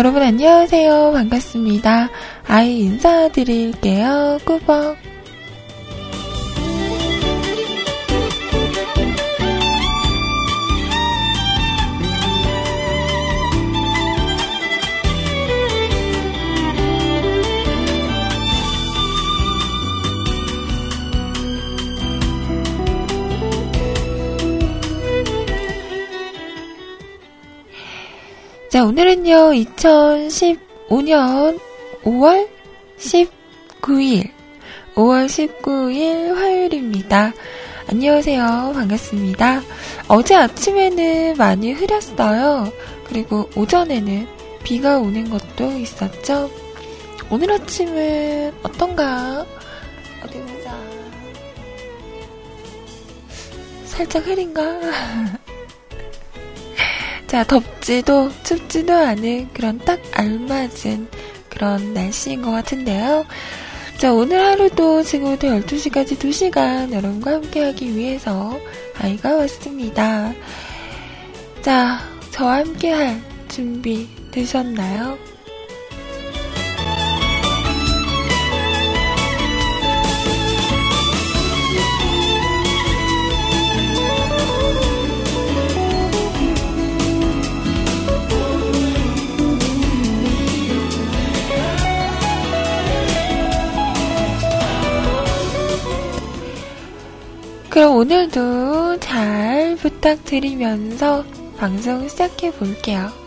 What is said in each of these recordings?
짠! 여러분 안녕하세요. 반갑습니다. 아이 인사드릴게요. 꾸벅. 자, 오늘은요, 2015년 5월 19일, 5월 19일 화요일입니다. 안녕하세요. 반갑습니다. 어제 아침에는 많이 흐렸어요. 그리고 오전에는 비가 오는 것도 있었죠. 오늘 아침은 어떤가? 어디 보자. 살짝 흐린가? 자, 덥지도 춥지도 않은 그런 딱 알맞은 그런 날씨인 것 같은데요. 자, 오늘 하루도 지금부터 12시까지 2시간 여러분과 함께하기 위해서 아이가 왔습니다. 자, 저와 함께할 준비 되셨나요? 그럼 오늘도 잘 부탁드리면서 방송 시작해 볼게요.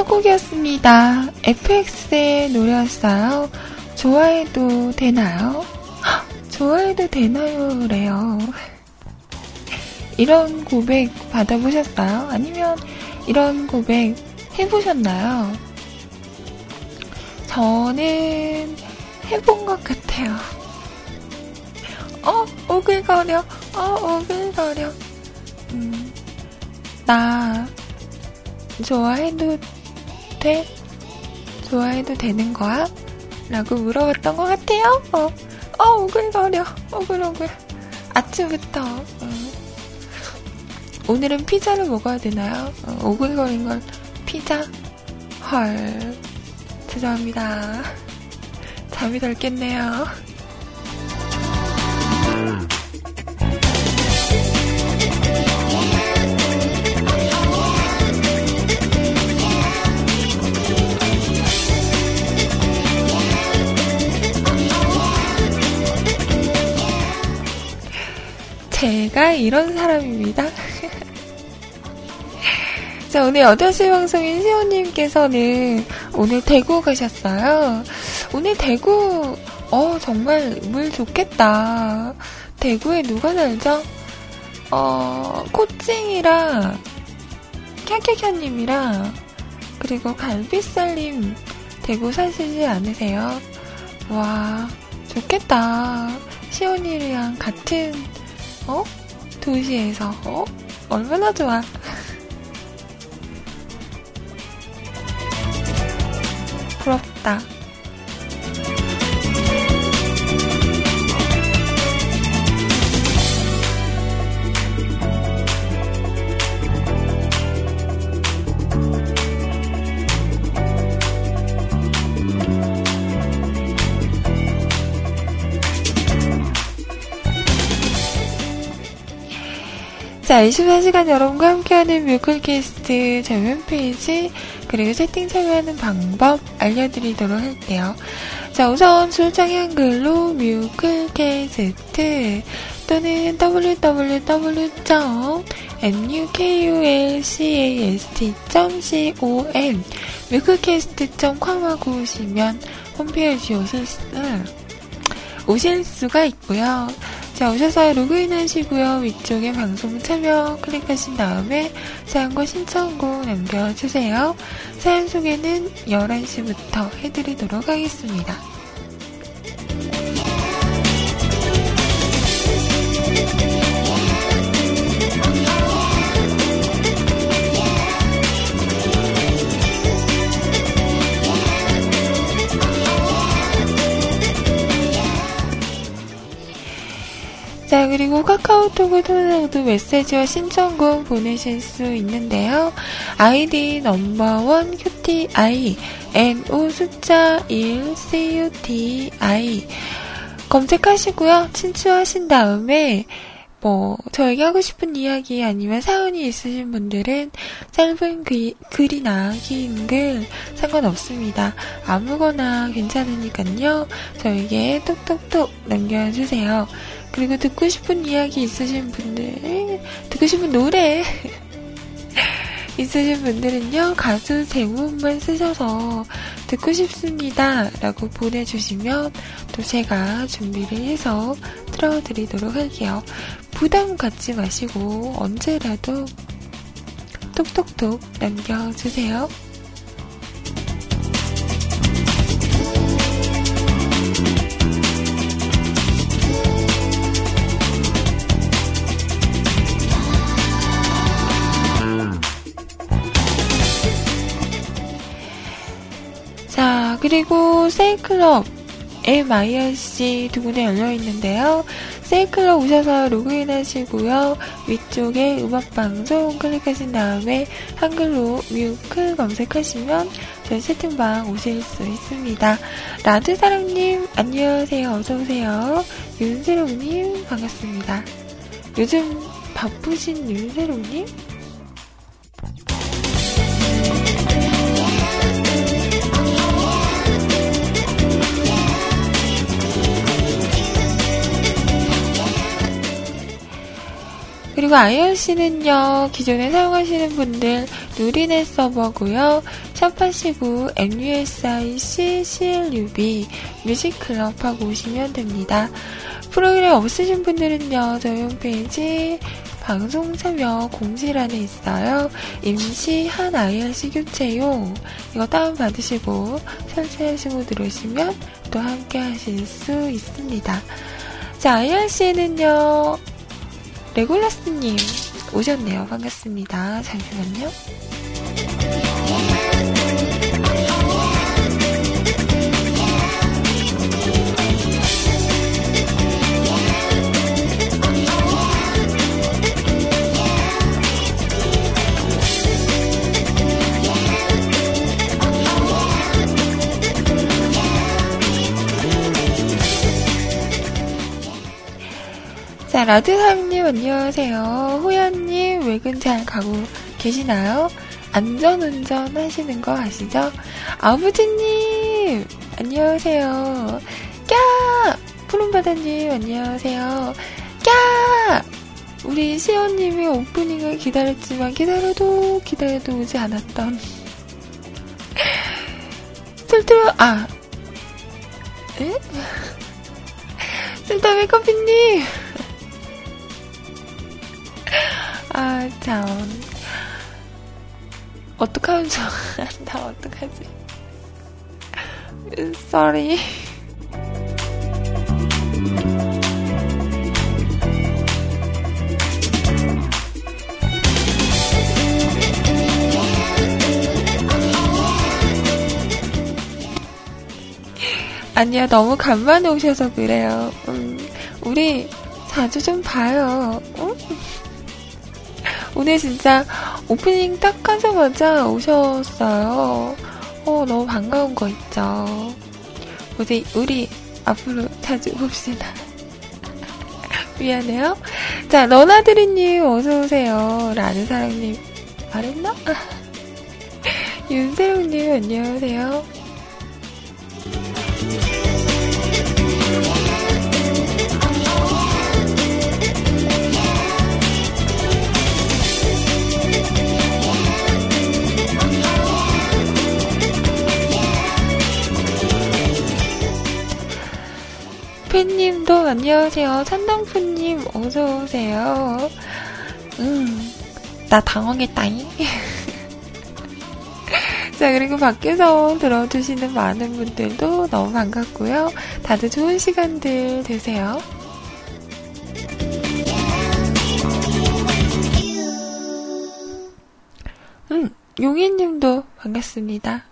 첫 곡이었습니다. FX의 노래였어요. 좋아해도 되나요? 헉, 좋아해도 되나요? 래요. 이런 고백 받아보셨어요? 아니면 이런 고백 해보셨나요? 저는 해본 것 같아요. 어, 오글거려. 어, 오글거려. 음, 나 좋아해도 돼? 좋아해도 되는 거야? 라고 물어봤던 것 같아요. 어, 어 오글거려. 오글오글. 아침부터. 어. 오늘은 피자를 먹어야 되나요? 어, 오글거린 건 피자? 헐. 죄송합니다. 잠이 덜 깼네요. 제가 이런 사람입니다. 자, 오늘 8시 방송인 시호님께서는 오늘 대구 가셨어요. 오늘 대구, 어, 정말 물 좋겠다. 대구에 누가 살죠? 어, 코칭이랑, 캬캬캬님이랑, 그리고 갈비살님, 대구 사시지 않으세요? 와, 좋겠다. 시온이랑 같은, 어? 도시에서, 어? 얼마나 좋아. 부럽다. 자, 24시간 여러분과 함께하는 뮤클캐스트 저희 홈페이지 그리고 채팅 참여하는 방법 알려드리도록 할게요. 자, 우선 출장 한글로 뮤클캐스트 또는 www.mukulcast.com 뮤클캐스트.com 하고 오시면 홈페이지 오실 수, 오실 수가 있고요. 자, 오셔서 로그인 하시고요. 위쪽에 방송 참여 클릭하신 다음에 사연과 신청곡 남겨주세요. 사연 소개는 11시부터 해드리도록 하겠습니다. 자, 그리고 카카오톡을 통해서도 메시지와 신청곡 보내실 수 있는데요. 아이디 넘버원 QTI, NO 숫자 1 CUTI. 검색하시고요. 친추하신 다음에, 뭐, 저에게 하고 싶은 이야기 아니면 사연이 있으신 분들은 짧은 글, 글이나 긴 글 상관없습니다. 아무거나 괜찮으니까요. 저에게 톡톡톡 남겨주세요. 그리고 듣고 싶은 이야기 있으신 분들, 듣고 싶은 노래 있으신 분들은요, 가수 제목만 쓰셔서 듣고 싶습니다. 라고 보내주시면 또 제가 준비를 해서 틀어드리도록 할게요. 부담 갖지 마시고 언제라도 톡톡톡 남겨주세요. 그리고 세이클럽 MIRC 두 군데 열려 있는데요. 세이클럽 오셔서 로그인 하시고요. 위쪽에 음악방송 클릭하신 다음에 한글로 뮤클 검색하시면 저희 채팅방 오실 수 있습니다. 라드사랑님, 안녕하세요. 어서오세요. 윤세롱님, 반갑습니다. 요즘 바쁘신 윤세롱님? 그리고 IRC는요, 기존에 사용하시는 분들 누리넷 서버고요. 샵하시고 MUSIC CLUB 뮤직클럽 하고 오시면 됩니다. 프로그램 없으신 분들은요, 저희 홈페이지 방송 참여 공지란에 있어요. 임시 한 IRC 교체용 이거 다운받으시고 설치하시고 들어오시면 또 함께 하실 수 있습니다. 자, IRC는요, 레골라스님 오셨네요. 반갑습니다. 잠시만요. 자, 라드사님 안녕하세요. 호연님 외근 잘 가고 계시나요? 안전운전 하시는 거 아시죠? 아버지님 안녕하세요. 까! 푸른바다님 안녕하세요. 까! 우리 시연님이 오프닝을 기다렸지만 기다려도 기다려도 오지 않았던 쓸데없 아 에? 쓸데없이 커피님 아, 참. 어떡하면 좋아. 나 어떡하지? Sorry. 아니야, 너무 간만에 오셔서 그래요. 음, 우리 자주 좀 봐요. 응? 오늘 진짜 오프닝 딱 하자마자 오셨어요. 어, 너무 반가운 거 있죠. 우리, 우리 앞으로 자주 봅시다. 미안해요. 자, 너나드리님, 어서오세요. 라는 사람님, 말했나? 윤세롱님, 안녕하세요. 팬님도 안녕하세요. 찬동푸님 어서오세요. 음, 나 당황했다잉. 자, 그리고 밖에서 들어주시는 많은 분들도 너무 반갑고요. 다들 좋은 시간들 되세요. 음, 용인님도 반갑습니다.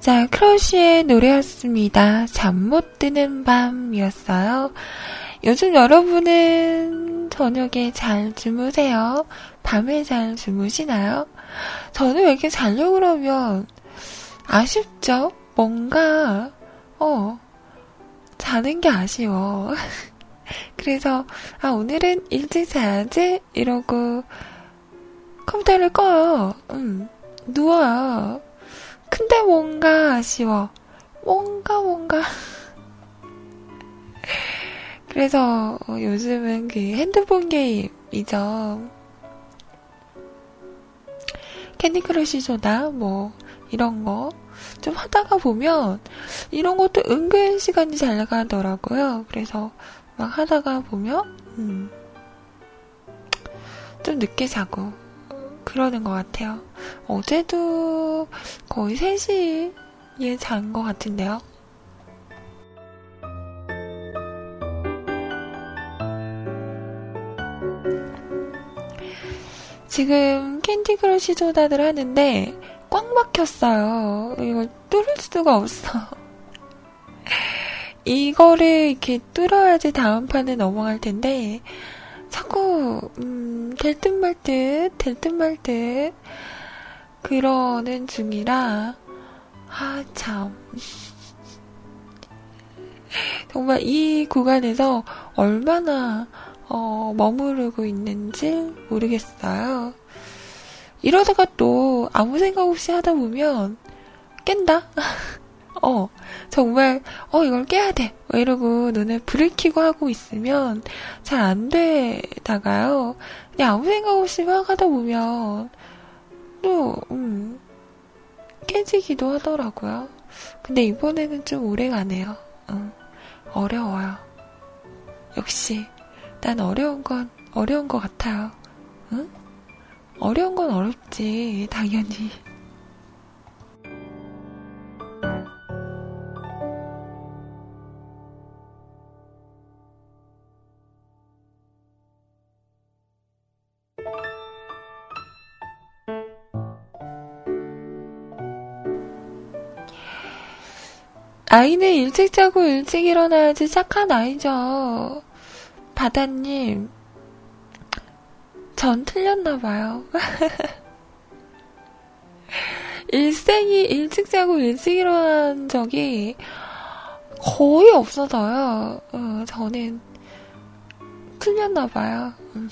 자, 크러쉬의 노래였습니다. 잠 못 드는 밤이었어요. 요즘 여러분은 저녁에 잘 주무세요? 밤에 잘 주무시나요? 저는 왜 이렇게 자려고 그러면 아쉽죠? 뭔가, 어, 자는 게 아쉬워. 그래서, 아, 오늘은 일찍 자야지? 이러고 컴퓨터를 꺼요. 음, 누워요. 근데 뭔가 아쉬워. 뭔가 뭔가. 그래서 요즘은 그 핸드폰 게임이죠. Candy Crush Soda 뭐 이런 거 좀 하다가 보면 이런 것도 은근 시간이 잘 가더라고요. 그래서 막 하다가 보면 음, 좀 늦게 자고 그러는 것 같아요. 어제도 거의 3시에 잔 것 같은데요. 지금 Candy Crush Soda를 하는데 꽉 막혔어요. 이걸 뚫을 수가 없어. 이거를 이렇게 뚫어야지 다음 판에 넘어갈 텐데 자꾸 음, 될듯 말듯 될 듯 말듯 그러는 중이라 아 참 정말 이 구간에서 얼마나 어, 머무르고 있는지 모르겠어요. 이러다가 또 아무 생각 없이 하다 보면 깬다. 어, 정말, 어, 이걸 깨야 돼. 뭐 이러고 눈에 불을 켜고 하고 있으면 잘 안 되다가요. 그냥 아무 생각 없이 막 하다 보면 또, 음, 깨지기도 하더라고요. 근데 이번에는 좀 오래 가네요. 음, 어려워요. 역시, 난 어려운 건 어려운 것 같아요. 응? 어려운 건 어렵지, 당연히. 아이는 일찍 자고 일찍 일어나야지 착한 아이죠. 바다님, 전 틀렸나봐요. 일생이 일찍 자고 일찍 일어난 적이 거의 없어서요. 어, 저는 틀렸나봐요. 음.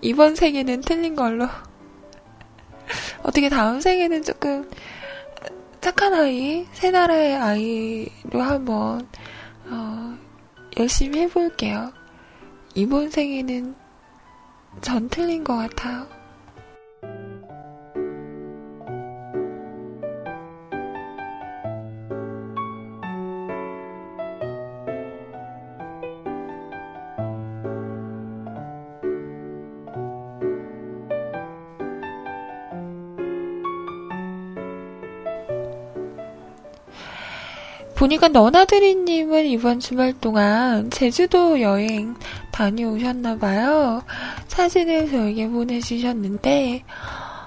이번 생에는 틀린 걸로. 어떻게 다음 생에는 조금 착한 아이, 새 나라의 아이로 한번 어, 열심히 해볼게요. 이번 생에는 전 틀린 것 같아요. 보니까 너나드리님은 이번 주말 동안 제주도 여행 다녀오셨나봐요. 사진을 저에게 보내주셨는데,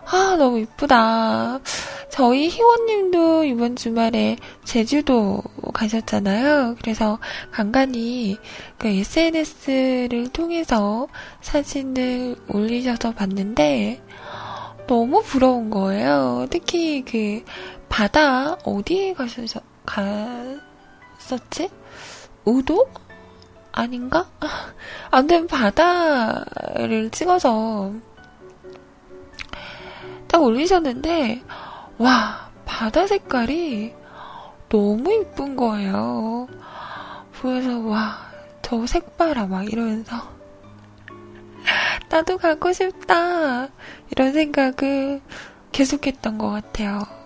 아, 너무 이쁘다. 저희 희원님도 이번 주말에 제주도 가셨잖아요. 그래서 간간히 그 SNS를 통해서 사진을 올리셔서 봤는데, 너무 부러운 거예요. 특히 그 바다 어디에 가셨, 갔었지? 우도? 아닌가? 아무튼 바다를 찍어서 딱 올리셨는데, 와, 바다 색깔이 너무 이쁜 거예요. 보여서, 와, 저 색봐라, 막 이러면서. 나도 가고 싶다. 이런 생각을 계속했던 것 같아요. '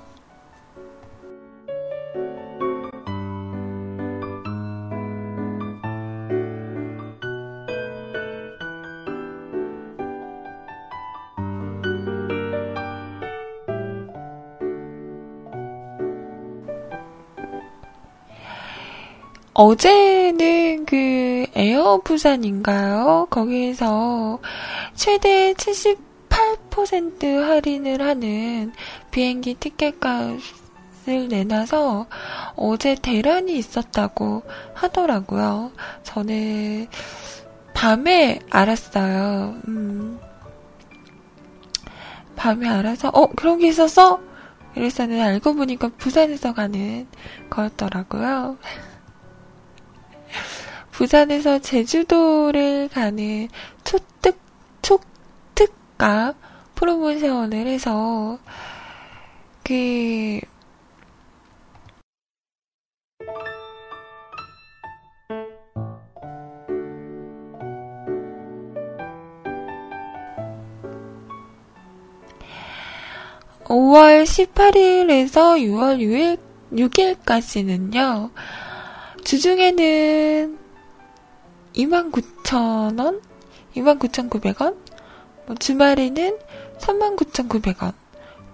어제는 그 에어 부산인가요? 거기에서 최대 78% 할인을 하는 비행기 티켓값을 내놔서 어제 대란이 있었다고 하더라고요. 저는 밤에 알았어요. 음. 밤에 알아서 어 그런 게 있었어? 이랬었는데 알고 보니까 부산에서 가는 거였더라고요. 부산에서 제주도를 가는 초특, 초특가 프로모션을 해서, 그, (5월 18일에서 6월 6일, 6일까지는요, 주중에는 29,000원? 29,900원? 뭐 주말에는 39,900원.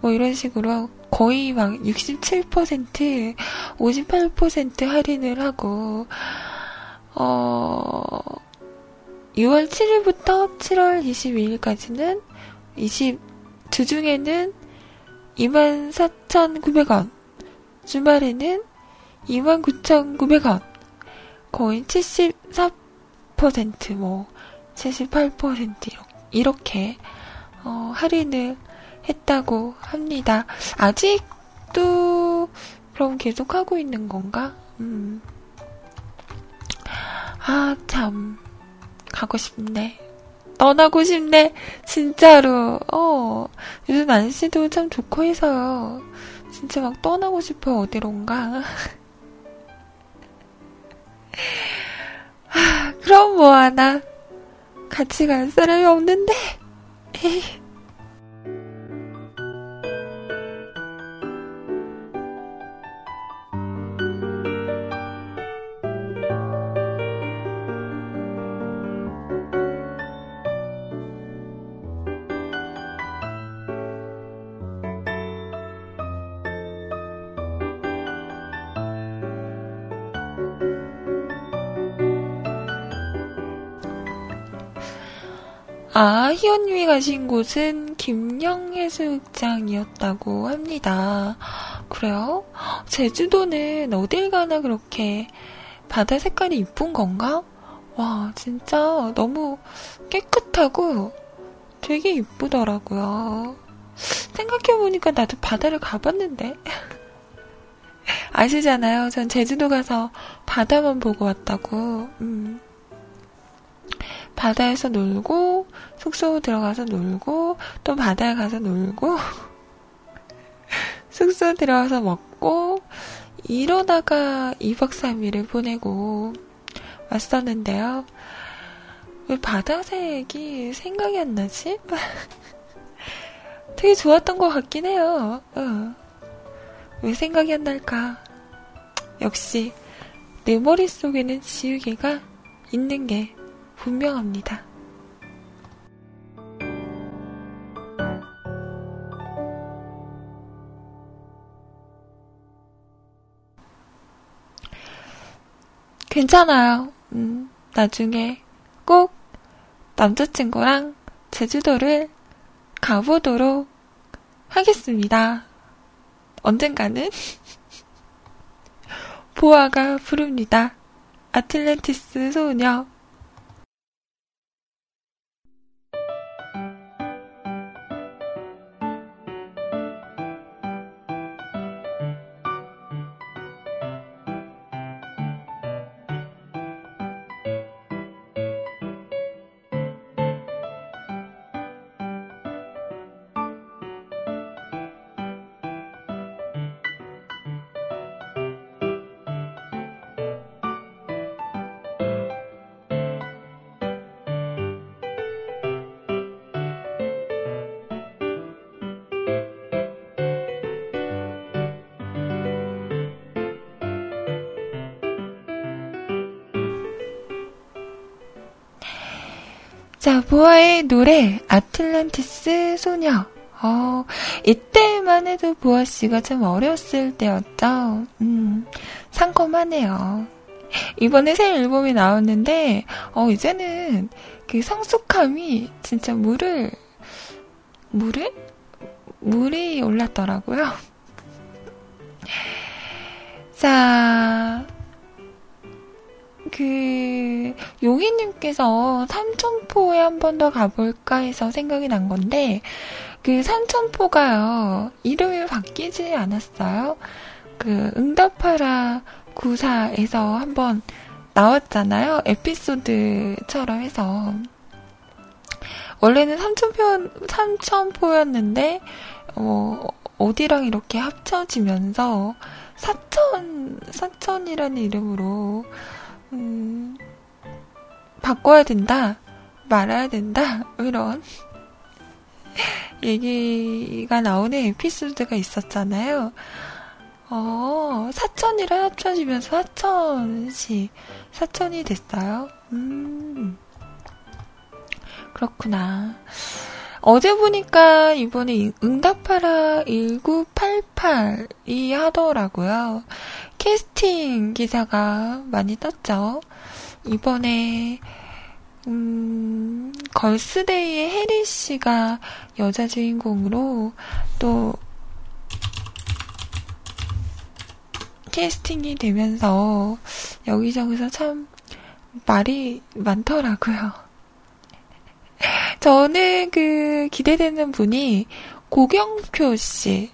뭐 이런 식으로 거의 막 67%, 58% 할인을 하고, 어, 6월 7일부터 7월 22일까지는 20, 주중에는 24,900원, 주말에는 29,900원, 거의 74, 70%, 뭐, 78% 이렇게, 어, 할인을 했다고 합니다. 아직도 그럼 계속 하고 있는 건가? 음. 아, 참. 가고 싶네. 떠나고 싶네. 진짜로. 어. 요즘 날씨도 참 좋고 해서요. 진짜 막 떠나고 싶어요. 어디론가. 그럼 뭐하나? 같이 갈 사람이 없는데? 에이. 아, 희연님이 가신 곳은 김영해수욕장이었다고 합니다. 그래요? 제주도는 어딜 가나 그렇게 바다 색깔이 이쁜 건가? 와, 진짜 너무 깨끗하고 되게 이쁘더라고요. 생각해보니까 나도 바다를 가봤는데. 아시잖아요. 전 제주도 가서 바다만 보고 왔다고. 음. 바다에서 놀고, 숙소 들어가서 놀고, 또 바다에 가서 놀고, 숙소 들어가서 먹고, 이러다가 2박 3일을 보내고 왔었는데요. 왜 바다색이 생각이 안 나지? 되게 좋았던 것 같긴 해요. 어. 왜 생각이 안 날까? 역시 내 머릿속에는 지우개가 있는 게 분명합니다. 괜찮아요. 음, 나중에 꼭 남자친구랑 제주도를 가보도록 하겠습니다. 언젠가는 보아가 부릅니다. 아틀란티스 소녀. 자, 보아의 노래, 아틀란티스 소녀. 어, 이때만 해도 보아 씨가 참 어렸을 때였죠. 음, 상콤하네요. 이번에 새 앨범이 나왔는데, 어, 이제는 그 성숙함이 진짜 물을, 물을? 물이 올랐더라고요. 자, 그 용희님께서 삼천포에 한 번 더 가볼까 해서 생각이 난 건데 그 삼천포가요 이름이 바뀌지 않았어요? 그 응답하라 구사에서 한번 나왔잖아요 에피소드처럼 해서 원래는 삼천포 삼천포였는데 어, 어디랑 이렇게 합쳐지면서 사천 사천이라는 이름으로 음, 바꿔야 된다, 말아야 된다, 이런 얘기가 나오는 에피소드가 있었잖아요. 어, 사천이랑 합쳐지면서 사천시, 사천이 됐어요. 음, 그렇구나. 어제 보니까 이번에 응답하라 1988이 하더라고요. 캐스팅 기사가 많이 떴죠. 이번에 음, 걸스데이의 해리 씨가 여자 주인공으로 또 캐스팅이 되면서 여기저기서 참 말이 많더라고요. 저는 그 기대되는 분이 고경표 씨.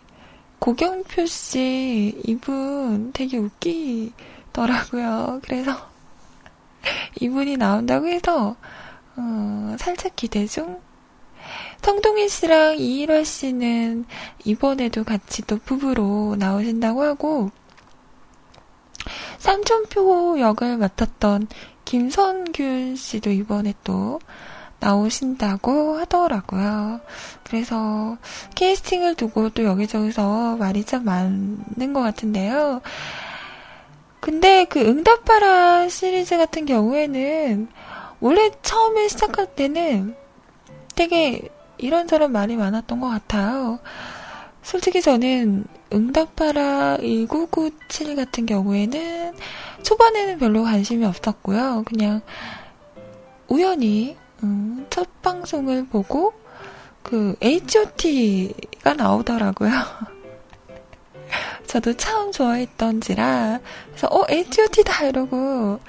고경표 씨, 이분 되게 웃기더라고요. 그래서 이분이 나온다고 해서, 어, 살짝 기대 중. 성동일 씨랑 이일화 씨는 이번에도 같이 또 부부로 나오신다고 하고, 삼촌표 역을 맡았던 김선균 씨도 이번에 또 나오신다고 하더라고요. 그래서 캐스팅을 두고 또 여기저기서 말이 참 많은 것 같은데요. 근데 그 응답하라 시리즈 같은 경우에는 원래 처음에 시작할 때는 되게 이런저런 말이 많았던 것 같아요. 솔직히 저는 응답하라 1997 같은 경우에는 초반에는 별로 관심이 없었고요. 그냥 우연히 음, 첫 방송을 보고 그 H.O.T가 나오더라고요. 저도 처음 좋아했던지라 그래서 어 H.O.T다 이러고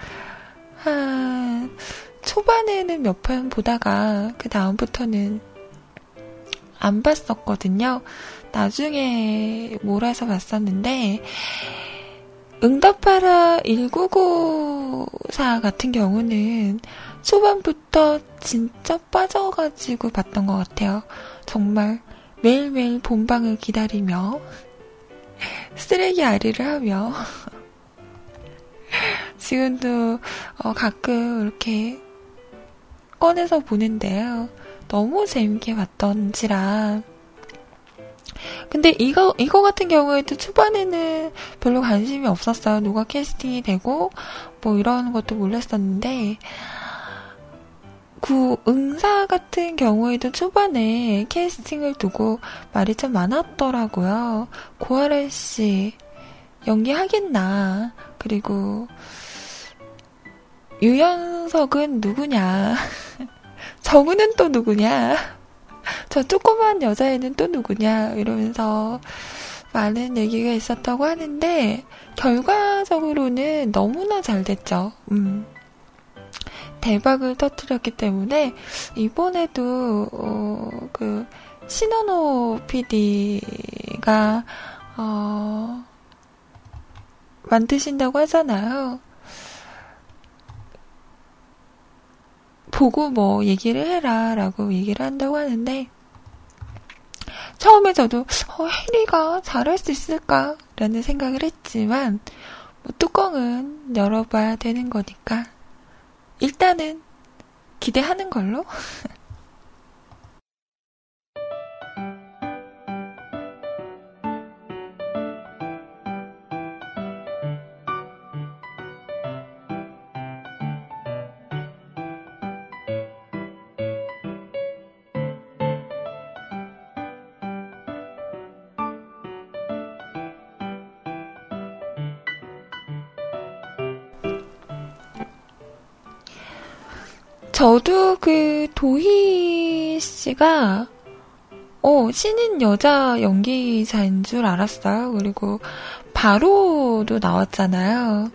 한 초반에는 몇 편 보다가 그 다음부터는 안 봤었거든요. 나중에 몰아서 봤었는데 응답하라 1994 같은 경우는 초반부터 진짜 빠져가지고 봤던 것 같아요. 정말 매일매일 본방을 기다리며 쓰레기 아리를 하며 지금도 어, 가끔 이렇게 꺼내서 보는데요. 너무 재밌게 봤던지라 근데 이거, 이거 같은 경우에도 초반에는 별로 관심이 없었어요. 누가 캐스팅이 되고, 뭐 이런 것도 몰랐었는데, 그 응사 같은 경우에도 초반에 캐스팅을 두고 말이 참 많았더라고요. 고아래 씨 연기하겠나. 그리고 유연석은 누구냐? 정우는 또 누구냐? 저 조그만 여자애는 또 누구냐? 이러면서 많은 얘기가 있었다고 하는데, 결과적으로는 너무나 잘 됐죠. 음. 대박을 터뜨렸기 때문에, 이번에도, 어, 그, 신원호 PD가, 어, 만드신다고 하잖아요. 보고 뭐 얘기를 해라 라고 얘기를 한다고 하는데 처음에 저도 어, 해리가 잘할 수 있을까 라는 생각을 했지만 뭐 뚜껑은 열어봐야 되는 거니까 일단은 기대하는 걸로 저도 그 도희 씨가 어, 신인 여자 연기자인 줄 알았어요. 그리고 바로도 나왔잖아요.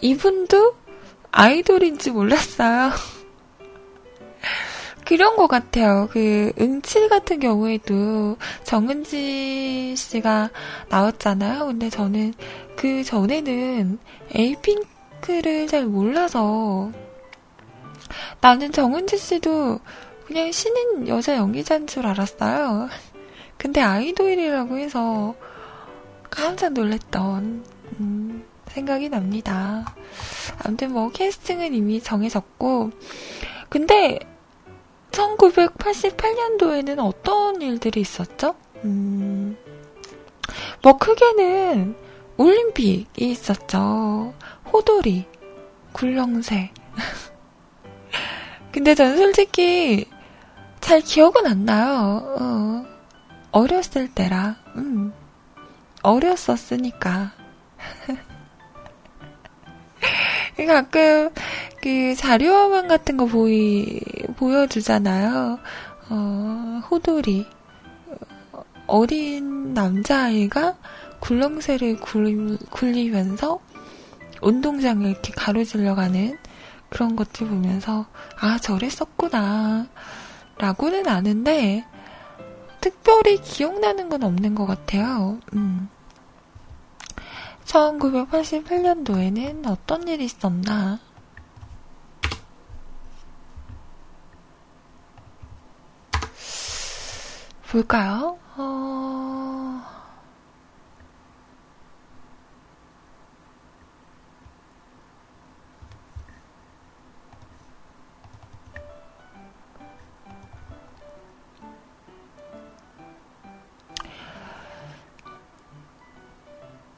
이분도 아이돌인지 몰랐어요. 그런 것 같아요. 그 응칠 같은 경우에도 정은지 씨가 나왔잖아요. 근데 저는 그 전에는 에이핑크를 잘 몰라서 나는 정은지 씨도 그냥 신인 여자 연기자인 줄 알았어요. 근데 아이돌이라고 해서 깜짝 놀랐던 음, 생각이 납니다. 아무튼 뭐 캐스팅은 이미 정해졌고 근데 1988년도에는 어떤 일들이 있었죠? 음, 뭐 크게는 올림픽이 있었죠. 호돌이, 굴렁쇠. 근데 전 솔직히 잘 기억은 안 나요. 어, 어렸을 때라. 음, 어렸었으니까. 가끔 그 자료화면 같은 거 보이 보여주잖아요. 어, 호돌이 어린 남자아이가 굴렁쇠를 굴리, 굴리면서 운동장을 이렇게 가로질러 가는 그런 것들 보면서, 아, 저랬었구나. 라고는 아는데, 특별히 기억나는 건 없는 것 같아요. 음. 1988년도에는 어떤 일이 있었나? 볼까요? 어...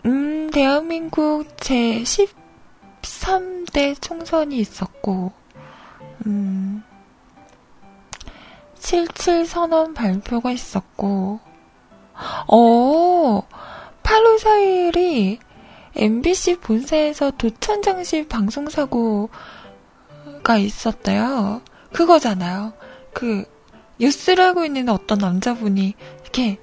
음, 대한민국 제 13대 총선이 있었고, 음, 77 선언 발표가 있었고, 어, 8월 4일이 MBC 본사에서 도천장시 방송사고가 있었대요. 그거잖아요. 그, 뉴스를 하고 있는 어떤 남자분이 이렇게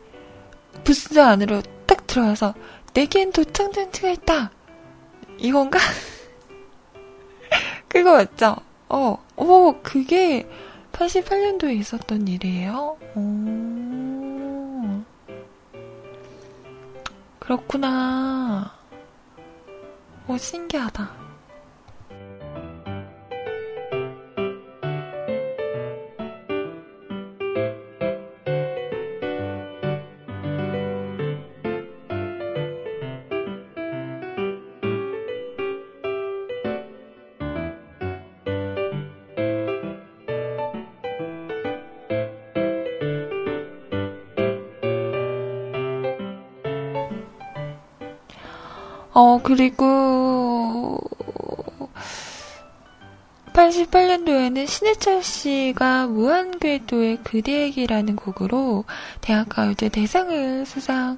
부스 안으로 딱 들어와서 내겐 도청 장치가 있다. 이건가? 그거 맞죠? 어, 어, 그게 88년도에 있었던 일이에요? 오. 그렇구나. 오, 신기하다. 그리고 88년도에는 신해철 씨가 무한궤도의 그대에게라는 곡으로 대학가요제 대상을 수상하는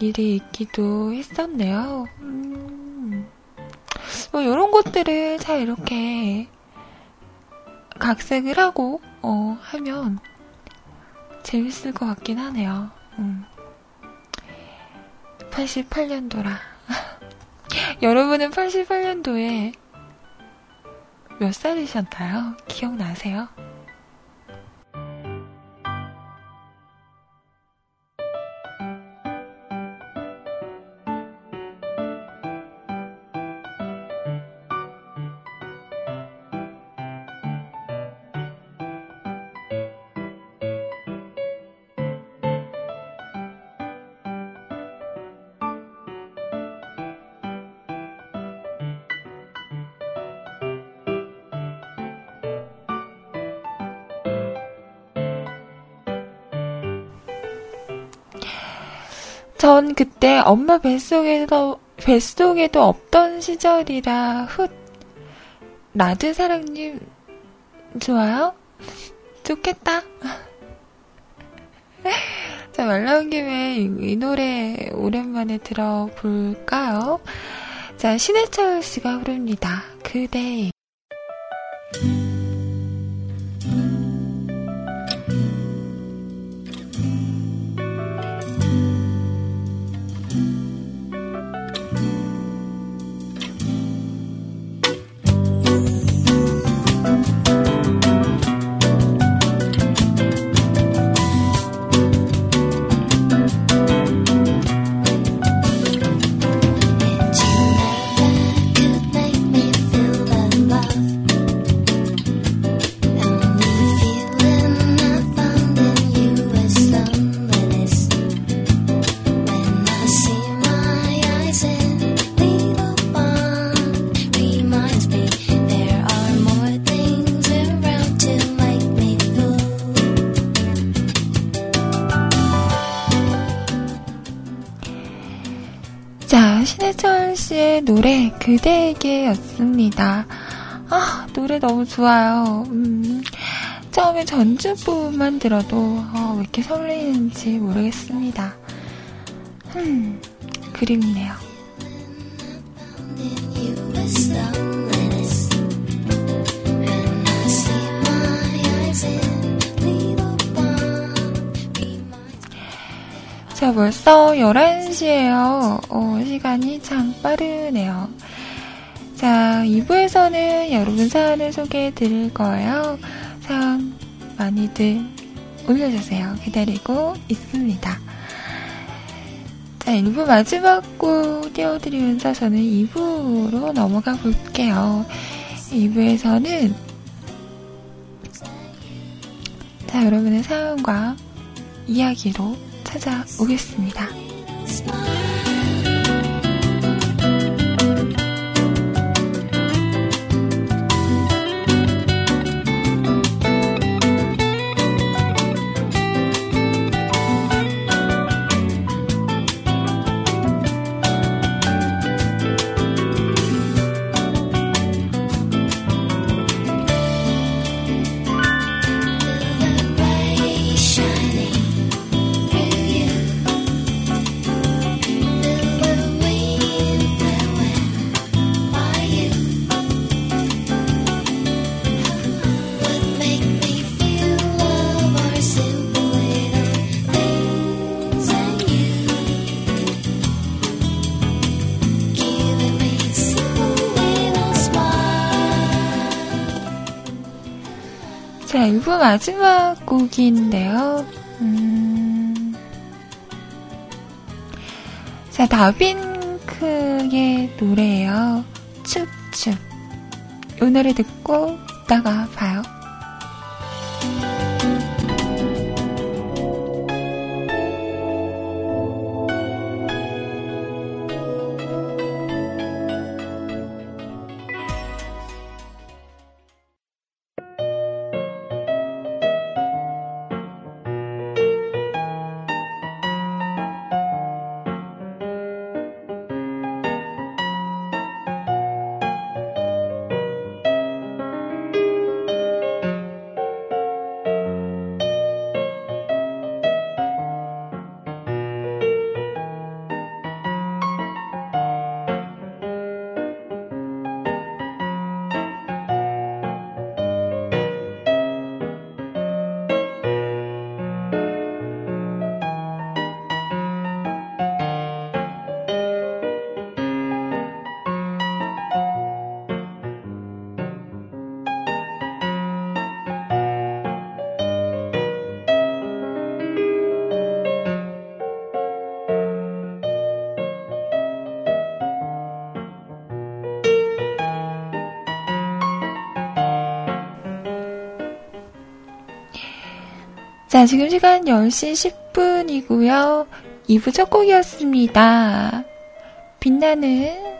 일이 있기도 했었네요. 음, 뭐 이런 것들을 잘 이렇게 각색을 하고 어, 하면 재밌을 것 같긴 하네요. 음. 88년도라. 여러분은 88년도에 몇 살이셨나요? 기억나세요? 전 그때 엄마 뱃속에서, 뱃속에도 없던 시절이라 훗. 라드 사랑님, 좋아요? 좋겠다. 자, 말 나온 김에 이, 이 노래 오랜만에 들어볼까요? 자, 신해철 씨가 부릅니다. 그대. 노래 그대에게 였습니다. 아, 노래 너무 좋아요. 음, 처음에 전주부만 들어도 어, 왜 이렇게 설레는지 모르겠습니다. 음, 그립네요. 자, 벌써 11시에요. 어, 시간이 참 빠르네요. 자, 2부에서는 여러분 사연을 소개해 드릴 거예요. 사연 많이들 올려주세요. 기다리고 있습니다. 자, 1부 마지막 곡 띄워드리면서 저는 2부로 넘어가 볼게요. 2부에서는 자, 여러분의 사연과 이야기로 찾아오겠습니다. 자, 1부 마지막 곡인데요. 음... 자, 다빈크의 노래예요. 춥춥. 이 노래 듣고 이따가 봐요. 자, 지금 시간 10시 10분이고요. 2부 첫 곡이었습니다. 빛나는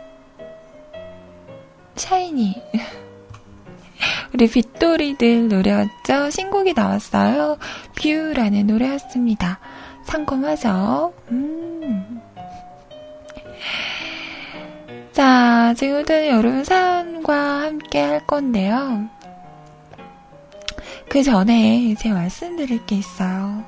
샤이니. 우리 빗돌이들 노래였죠? 신곡이 나왔어요. 뷰라는 노래였습니다. 상콤하죠? 음. 자, 지금부터는 여러분 사연과 함께 할 건데요. 그 전에 제가 말씀드릴 게 있어요.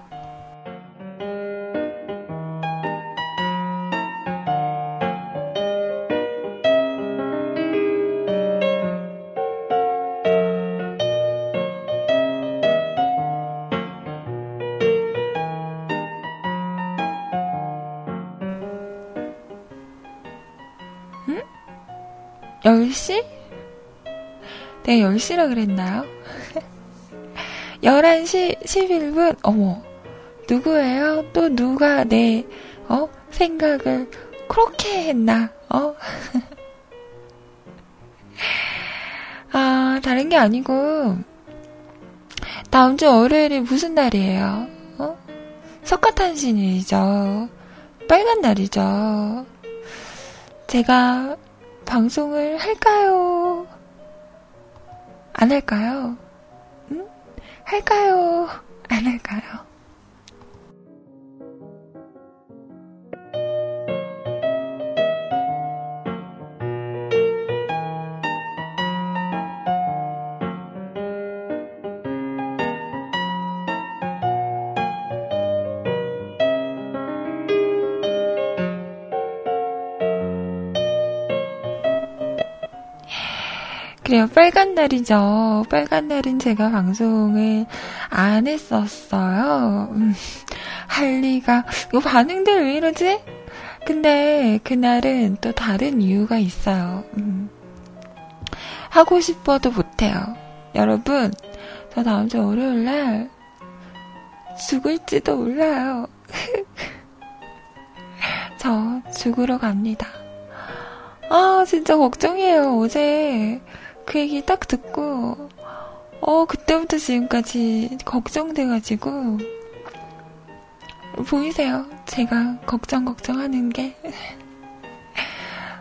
응? 10시? 내가 10시라 그랬나요? 11시 11분, 어머, 누구예요? 또 누가 내, 어, 생각을 그렇게 했나, 어? 아, 다른 게 아니고, 다음 주 월요일이 무슨 날이에요? 어? 석가탄신일이죠. 빨간 날이죠. 제가 방송을 할까요? 안 할까요? 응? 할까요? 안 할까요? 그래요. 빨간 날이죠. 빨간 날은 제가 방송을 안 했었어요. 음, 할 리가. 이거 반응들 왜 이러지? 근데 그날은 또 다른 이유가 있어요. 음, 하고 싶어도 못해요. 여러분, 저 다음 주 월요일 날 죽을지도 몰라요. 저 죽으러 갑니다. 아, 진짜 걱정이에요. 어제 그 얘기 딱 듣고, 어, 그때부터 지금까지 걱정돼가지고, 보이세요? 제가 걱정, 걱정하는 게.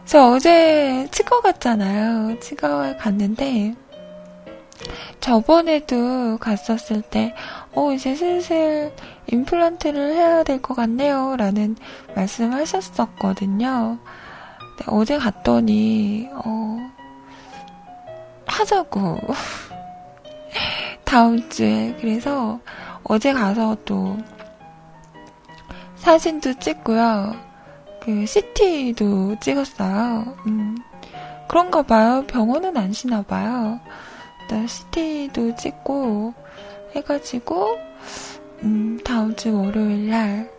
저 어제 치과 갔잖아요. 치과 갔는데, 저번에도 갔었을 때, 어, 이제 슬슬 임플란트를 해야 될 것 같네요. 라는 말씀 하셨었거든요. 어제 갔더니, 어, 하자고. 다음 주에. 그래서 어제 가서 또 사진도 찍고요. 그 CT도 찍었어요. 음, 그런가 봐요. 병원은 안 쉬나 봐요. 일단 CT도 찍고 해가지고 음, 다음 주 월요일 날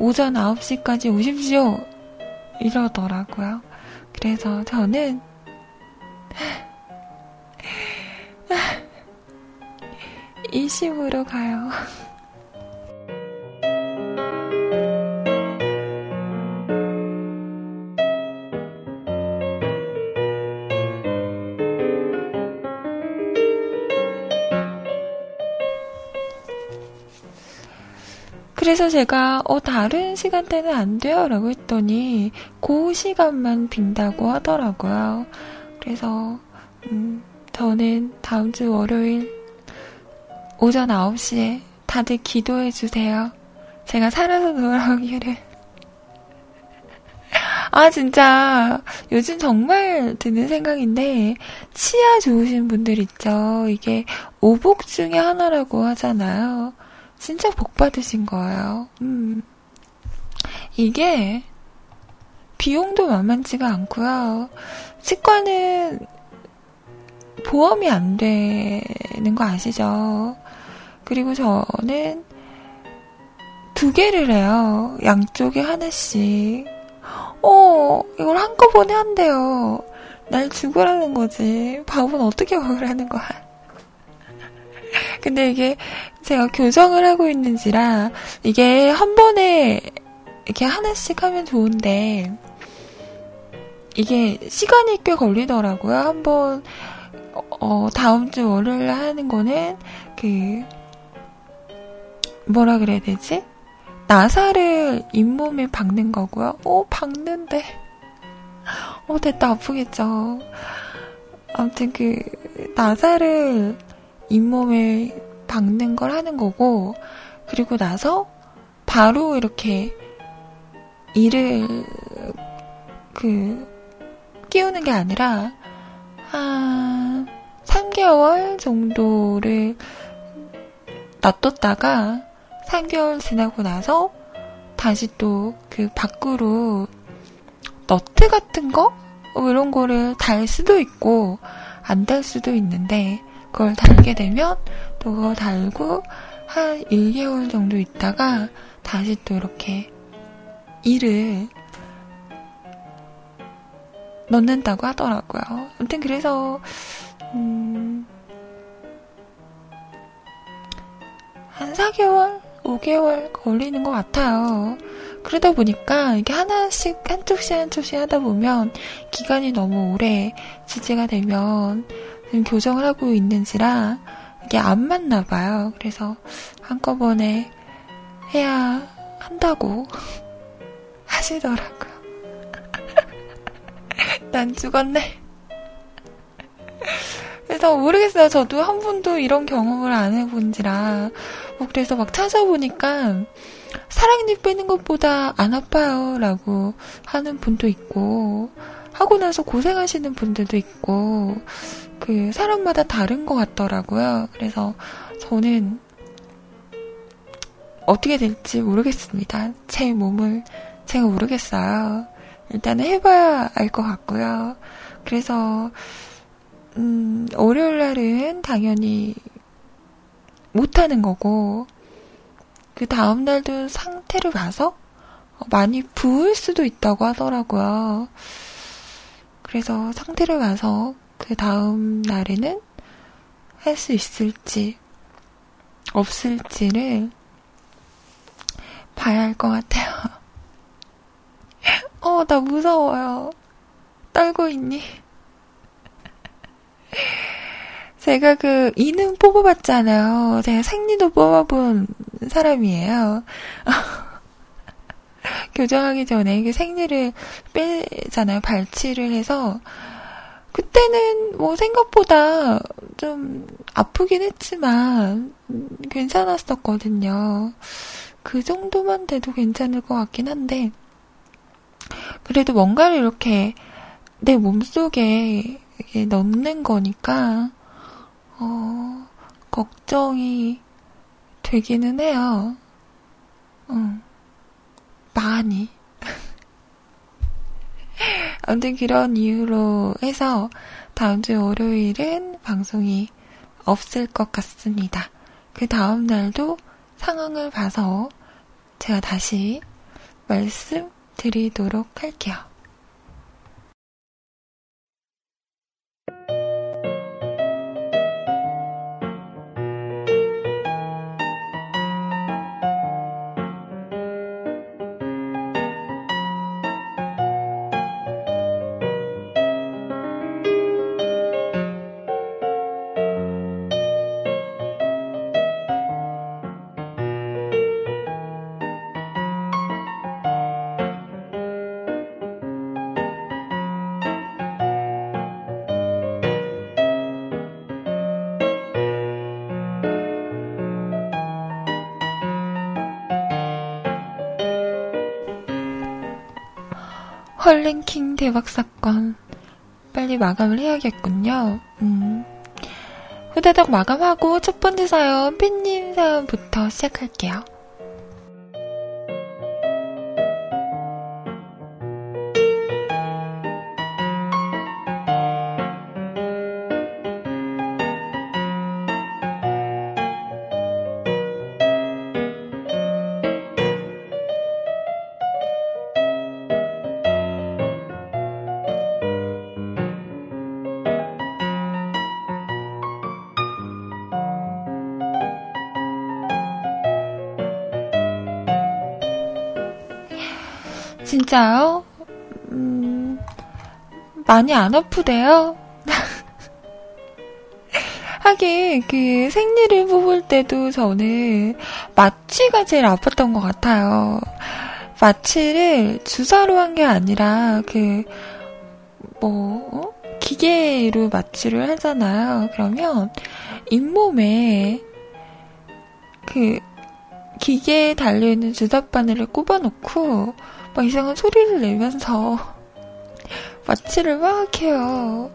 오전 9시까지 오십시오. 이러더라고요. 그래서 저는 이심으로 가요. 그래서 제가 어 다른 시간대는 안 돼요라고 했더니 그 시간만 빈다고 하더라고요. 그래서 음, 저는 다음 주 월요일 오전 9시에 다들 기도해 주세요. 제가 살아서 돌아오기를. 아, 진짜, 요즘 정말 드는 생각인데, 치아 좋으신 분들 있죠. 이게 오복 중에 하나라고 하잖아요. 진짜 복 받으신 거예요. 음. 이게, 비용도 만만치가 않고요. 치과는 보험이 안 되는 거 아시죠? 그리고 저는 두 개를 해요. 양쪽에 하나씩. 어, 이걸 한꺼번에 한대요. 날 죽으라는 거지. 밥은 어떻게 먹으라는 거야. 근데 이게 제가 교정을 하고 있는지라 이게 한 번에 이렇게 하나씩 하면 좋은데 이게 시간이 꽤 걸리더라고요. 한번, 어, 다음 주 월요일 하는 거는 그 뭐라 그래야 되지? 나사를 잇몸에 박는 거고요. 오, 박는데. 어, 됐다, 아프겠죠. 아무튼 그, 나사를 잇몸에 박는 걸 하는 거고, 그리고 나서 바로 이렇게 이를 그 끼우는 게 아니라 한 3개월 정도를 놔뒀다가 3개월 지나고 나서 다시 또 그 밖으로 너트 같은 거? 뭐 이런 거를 달 수도 있고 안 달 수도 있는데 그걸 달게 되면 또 그거 달고 한 1개월 정도 있다가 다시 또 이렇게 이를 넣는다고 하더라고요. 아무튼 그래서 음, 한 4개월, 5개월 걸리는 것 같아요. 그러다 보니까 이게 하나씩 한쪽씩 한쪽씩 하다 보면 기간이 너무 오래 지지가 되면 교정을 하고 있는지라 이게 안 맞나 봐요. 그래서 한꺼번에 해야 한다고 하시더라고요. 난 죽었네. 그래서 모르겠어요. 저도 한 번도 이런 경험을 안 해본지라. 뭐 그래서 막 찾아보니까 사랑니 빼는 것보다 안 아파요. 라고 하는 분도 있고, 하고 나서 고생하시는 분들도 있고, 그 사람마다 다른 것 같더라고요. 그래서 저는 어떻게 될지 모르겠습니다. 제 몸을 제가 모르겠어요. 일단은 해봐야 알 것 같고요. 그래서 음, 월요일 날은 당연히 못하는 거고, 그 다음 날도 상태를 봐서 많이 부을 수도 있다고 하더라고요. 그래서 상태를 봐서 그 다음 날에는 할 수 있을지, 없을지를 봐야 할 것 같아요. 어, 나 무서워요. 떨고 있니? 제가 그 이능 뽑아봤잖아요. 제가 생리도 뽑아본 사람이에요. 교정하기 전에 그 생리를 빼잖아요. 발치를 해서 그때는 뭐 생각보다 좀 아프긴 했지만 괜찮았었거든요. 그 정도만 돼도 괜찮을 것 같긴 한데 그래도 뭔가를 이렇게 내 몸속에 넣는 거니까 어, 걱정이 되기는 해요. 응. 많이. 아무튼 그런 이유로 해서 다음 주 월요일은 방송이 없을 것 같습니다. 그 다음 날도 상황을 봐서 제가 다시 말씀 드리도록 할게요. 헐랭킹 대박 사건. 빨리 마감을 해야겠군요. 음. 후다닥 마감하고 첫 번째 사연, 팬님 사연부터 시작할게요. 진짜요? 음, 많이 안 아프대요? 하긴 그 생리를 뽑을 때도 저는 마취가 제일 아팠던 것 같아요. 마취를 주사로 한 게 아니라 그 뭐, 어? 기계로 마취를 하잖아요. 그러면 잇몸에 그 기계에 달려있는 주사바늘을 꼽아놓고 막 이상한 소리를 내면서 마취를 막 해요.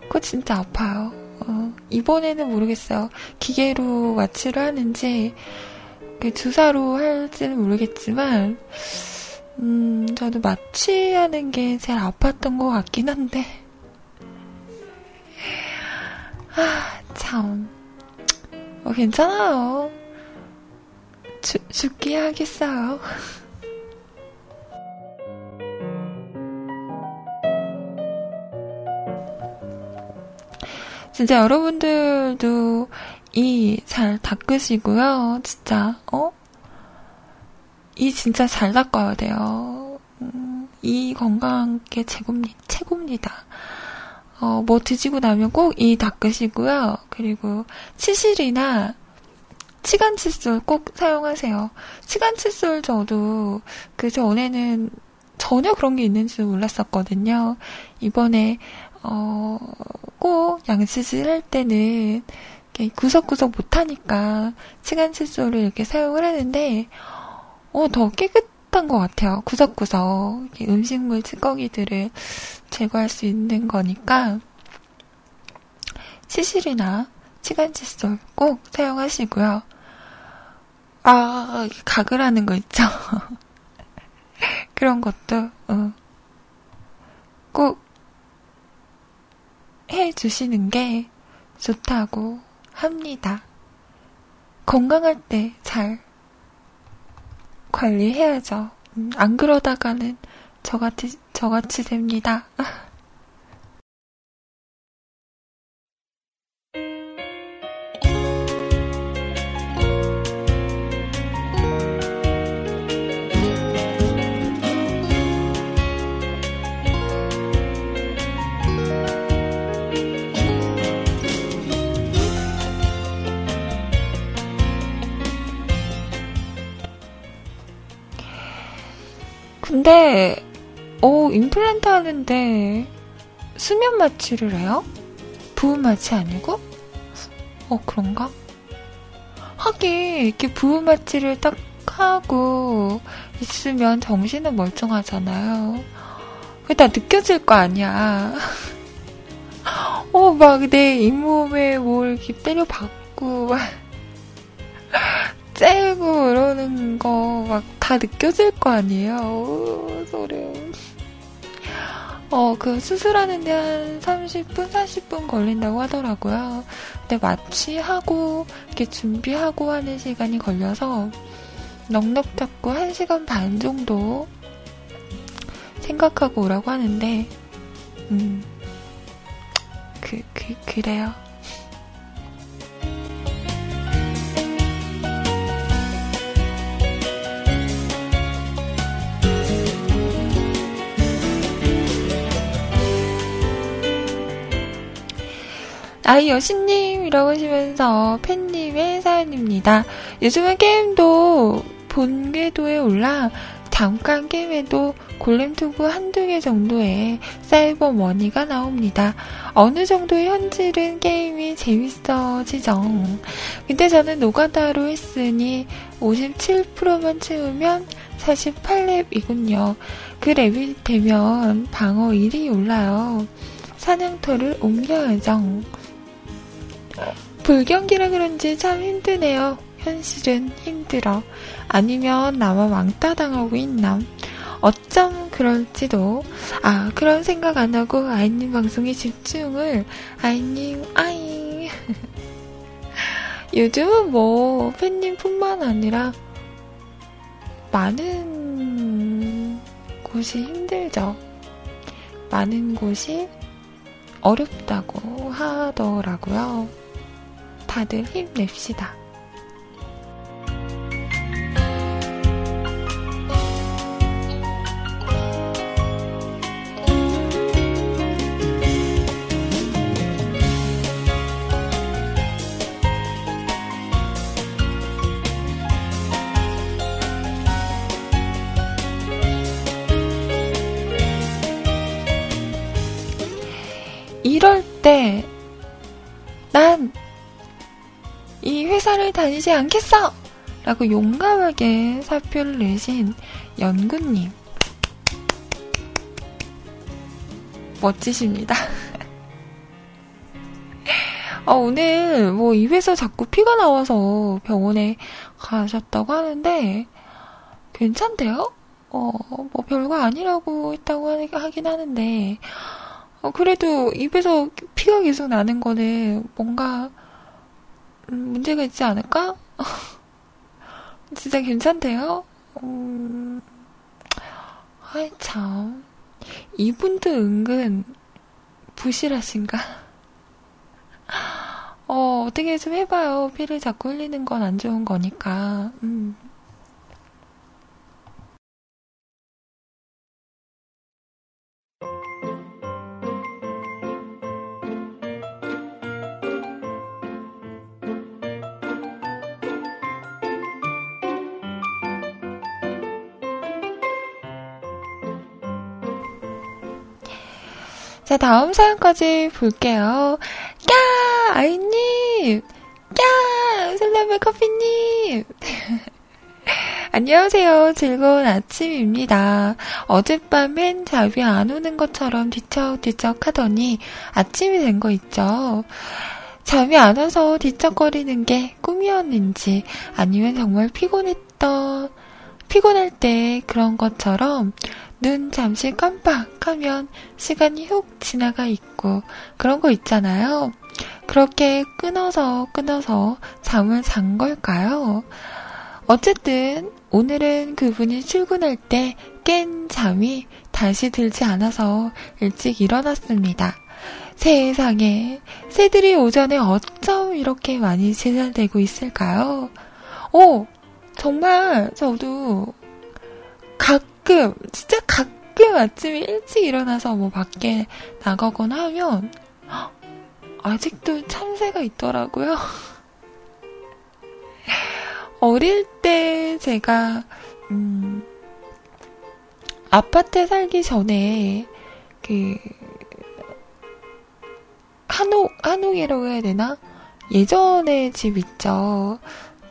그거 진짜 아파요. 어, 이번에는 모르겠어요. 기계로 마취를 하는지 그 주사로 할지는 모르겠지만 음, 저도 마취하는 게 제일 아팠던 것 같긴 한데 아, 참. 어, 괜찮아요. 주, 죽기 하겠어요. 진짜 여러분들도 이 잘 닦으시고요. 진짜, 어? 이 진짜 잘 닦아야 돼요. 음, 이 건강한 게 최고입니다. 최고입니다. 어, 뭐 드시고 나면 꼭 이 닦으시고요. 그리고 치실이나 치간 칫솔 꼭 사용하세요. 치간 칫솔 저도 그 전에는 전혀 그런 게 있는지 몰랐었거든요. 이번에 어, 꼭 양치질 할 때는 구석구석 못하니까 치간 칫솔을 이렇게 사용을 하는데 어, 더 깨끗한 것 같아요. 구석구석 음식물 찌꺼기들을 제거할 수 있는 거니까 치실이나 치간 칫솔 꼭 사용하시고요. 아, 각을 하는 거 있죠? 그런 것도, 어, 꼭 해 주시는 게 좋다고 합니다. 건강할 때 잘 관리해야죠. 음, 안 그러다가는 저같이, 저같이 됩니다. 근데, 어, 임플란트 하는데, 수면 마취를 해요? 부분 마취 아니고? 어, 그런가? 하긴, 이렇게 부분 마취를 딱 하고 있으면 정신은 멀쩡하잖아요. 그게 다 느껴질 거 아니야. 어, 막 내 잇몸에 뭘 이렇게 때려박고, 막. 째고 이러는 거 막 다 느껴질 거 아니에요. 오, 소름. 어, 그 수술하는데 한 30분, 40분 걸린다고 하더라고요. 근데 마취하고, 이렇게 준비하고 하는 시간이 걸려서 넉넉 잡고 1시간 반 정도 생각하고 오라고 하는데, 음, 그, 그, 그래요. 아이 여신님이라고 하시면서 팬님의 사연입니다. 요즘은 게임도 본궤도에 올라 잠깐 게임에도 골렘투브 한두 개 정도의 사이버 머니가 나옵니다. 어느 정도의 현질은 게임이 재밌어지죠. 근데 저는 노가다로 했으니 57%만 채우면 48렙이군요. 그 렙이 되면 방어 1이 올라요. 사냥터를 옮겨야죠. 불경기라 그런지 참 힘드네요. 현실은 힘들어. 아니면 나만 왕따 당하고 있나? 어쩜 그럴지도, 아, 그런 생각 안 하고 아이님 방송에 집중을, 아이님, 아이. 요즘은 뭐, 팬님뿐만 아니라, 많은 곳이 힘들죠. 많은 곳이 어렵다고 하더라고요. 다들 힘냅시다. 이럴 때, 난 이 회사를 다니지 않겠어! 라고 용감하게 사표를 내신 연구님. 멋지십니다. 아, 오늘 뭐 입에서 자꾸 피가 나와서 병원에 가셨다고 하는데, 괜찮대요? 어, 뭐 별거 아니라고 했다고 하긴 하는데, 어, 그래도 입에서 피가 계속 나는 거는 뭔가, 음, 문제가 있지 않을까? 진짜 괜찮대요? 음, 아이, 참. 이분도 은근 부실하신가? 어, 어떻게 좀 해봐요. 피를 자꾸 흘리는 건 안 좋은 거니까. 음. 자, 다음 사연까지 볼게요. 까! 아이님! 까! 슬라메 커피님! 안녕하세요. 즐거운 아침입니다. 어젯밤엔 잠이 안 오는 것처럼 뒤척뒤척 하더니 아침이 된 거 있죠. 잠이 안 와서 뒤척거리는 게 꿈이었는지 아니면 정말 피곤했던, 피곤할 때 그런 것처럼 눈 잠시 깜빡하면 시간이 훅 지나가 있고 그런 거 있잖아요. 그렇게 끊어서 끊어서 잠을 잔 걸까요? 어쨌든 오늘은 그분이 출근할 때 깬 잠이 다시 들지 않아서 일찍 일어났습니다. 세상에 새들이 오전에 어쩜 이렇게 많이 제잘되고 있을까요? 오 정말 저도 가끔, 진짜 가끔 아침에 일찍 일어나서 뭐 밖에 나가거나 하면, 아직도 참새가 있더라고요. 어릴 때 제가, 음, 아파트에 살기 전에, 그, 한옥, 한옥이라고 해야 되나? 예전에 집 있죠.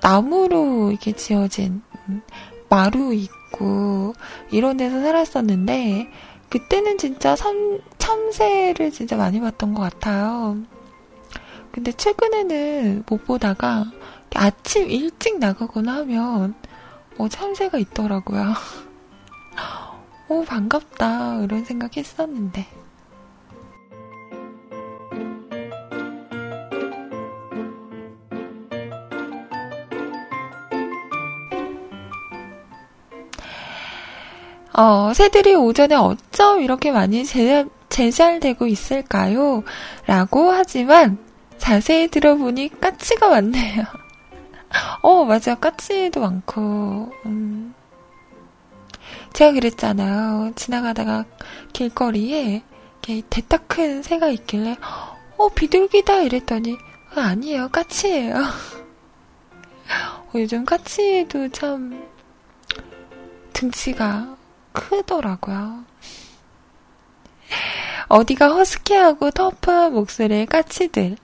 나무로 이렇게 지어진, 음, 마루 있고 이런 데서 살았었는데 그때는 진짜 참, 참새를 진짜 많이 봤던 것 같아요. 근데 최근에는 못 보다가 아침 일찍 나가거나 하면 어, 참새가 있더라고요. 오, 반갑다. 이런 생각 했었는데. 어, 새들이 오전에 어쩜 이렇게 많이 제, 제잘되고 있을까요? 라고 하지만 자세히 들어보니 까치가 많네요. 어, 맞아. 까치도 많고, 음. 제가 그랬잖아요. 지나가다가 길거리에 대따 큰 새가 있길래, 어, 비둘기다 이랬더니, 어, 아니에요. 까치예요. 어, 요즘 까치도 참 등치가 크더라고요. 어디가 허스키하고 터프한 목소리의 까치들.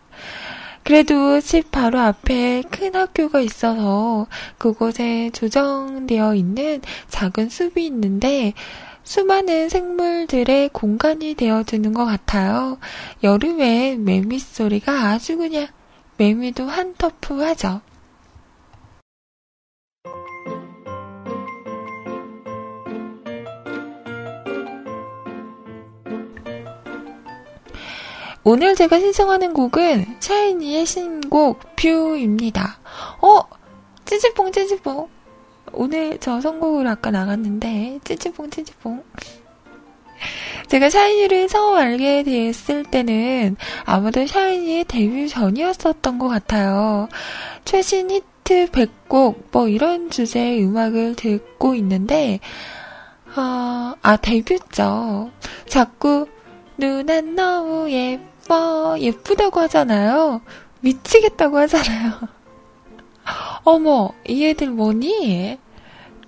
그래도 집 바로 앞에 큰 학교가 있어서 그곳에 조정되어 있는 작은 숲이 있는데 수많은 생물들의 공간이 되어주는 것 같아요. 여름엔 매미 소리가 아주 그냥 매미도 한터프 하죠. 오늘 제가 신청하는 곡은 샤이니의 신곡 View입니다. 어? 찌찌뽕 찌찌뽕. 오늘 저 선곡으로 아까 나갔는데 찌찌뽕 찌찌뽕. 제가 샤이니를 처음 알게 됐을 때는 아무도 샤이니의 데뷔 전이었었던 것 같아요. 최신 히트 100곡 뭐 이런 주제의 음악을 듣고 있는데 아, 아 데뷔죠. 자꾸 누난 너무 예뻐 예뻐, 예쁘다고 하잖아요. 미치겠다고 하잖아요. 어머, 이 애들 뭐니?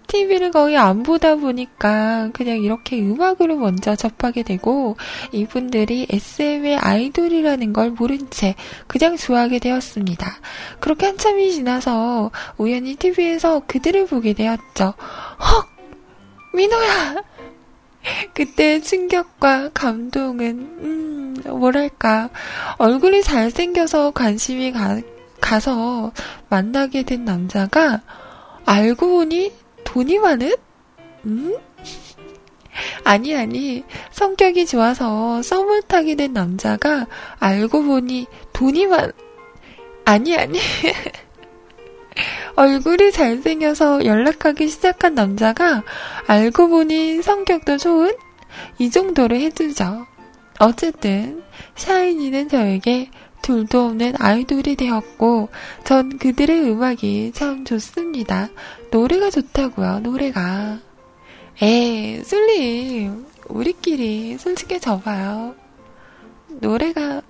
TV를 거의 안 보다 보니까 그냥 이렇게 음악으로 먼저 접하게 되고 이분들이 SM의 아이돌이라는 걸 모른 채 그냥 좋아하게 되었습니다. 그렇게 한참이 지나서 우연히 TV에서 그들을 보게 되었죠. 헉! 민호야! 그때 충격과 감동은, 음, 뭐랄까. 얼굴이 잘생겨서 관심이 가, 가서 만나게 된 남자가 알고 보니 돈이 많은? 음? 아니, 아니. 성격이 좋아서 썸을 타게 된 남자가 알고 보니 돈이 많, 아니, 아니. 얼굴이 잘생겨서 연락하기 시작한 남자가 알고 보니 성격도 좋은? 이 정도를 해주죠. 어쨌든, 샤이니는 저에게 둘도 없는 아이돌이 되었고, 전 그들의 음악이 참 좋습니다. 노래가 좋다고요, 노래가. 에, 술님, 우리끼리 솔직히 접어요. 노래가,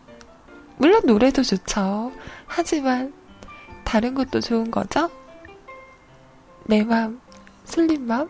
물론 노래도 좋죠. 하지만, 다른 것도 좋은 거죠? 내 맘, 슬림 맘?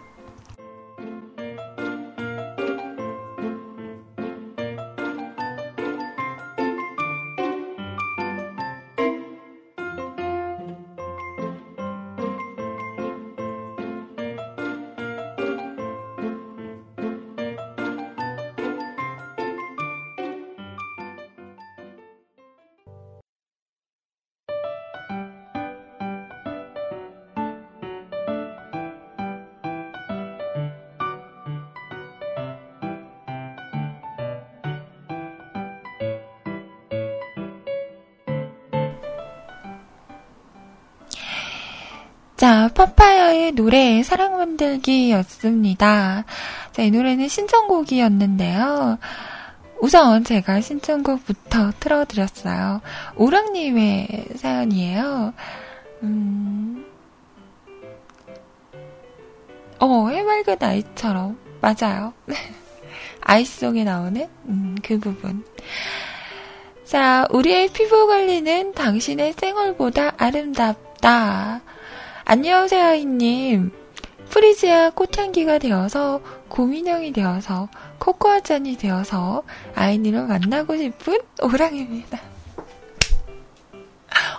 자, 파파야의 노래 사랑 만들기였습니다. 자, 이 노래는 신청곡이었는데요. 우선 제가 신청곡부터 틀어드렸어요. 오랑님의 사연이에요. 음, 어, 해맑은 아이처럼. 맞아요. 아이송에 나오는, 음, 그 부분. 자, 우리의 피부 관리는 당신의 생얼보다 아름답다. 안녕하세요, 아이님. 프리지아 꽃향기가 되어서 고민형이 되어서 코코아 잔이 되어서 아이님을 만나고 싶은 오랑입니다.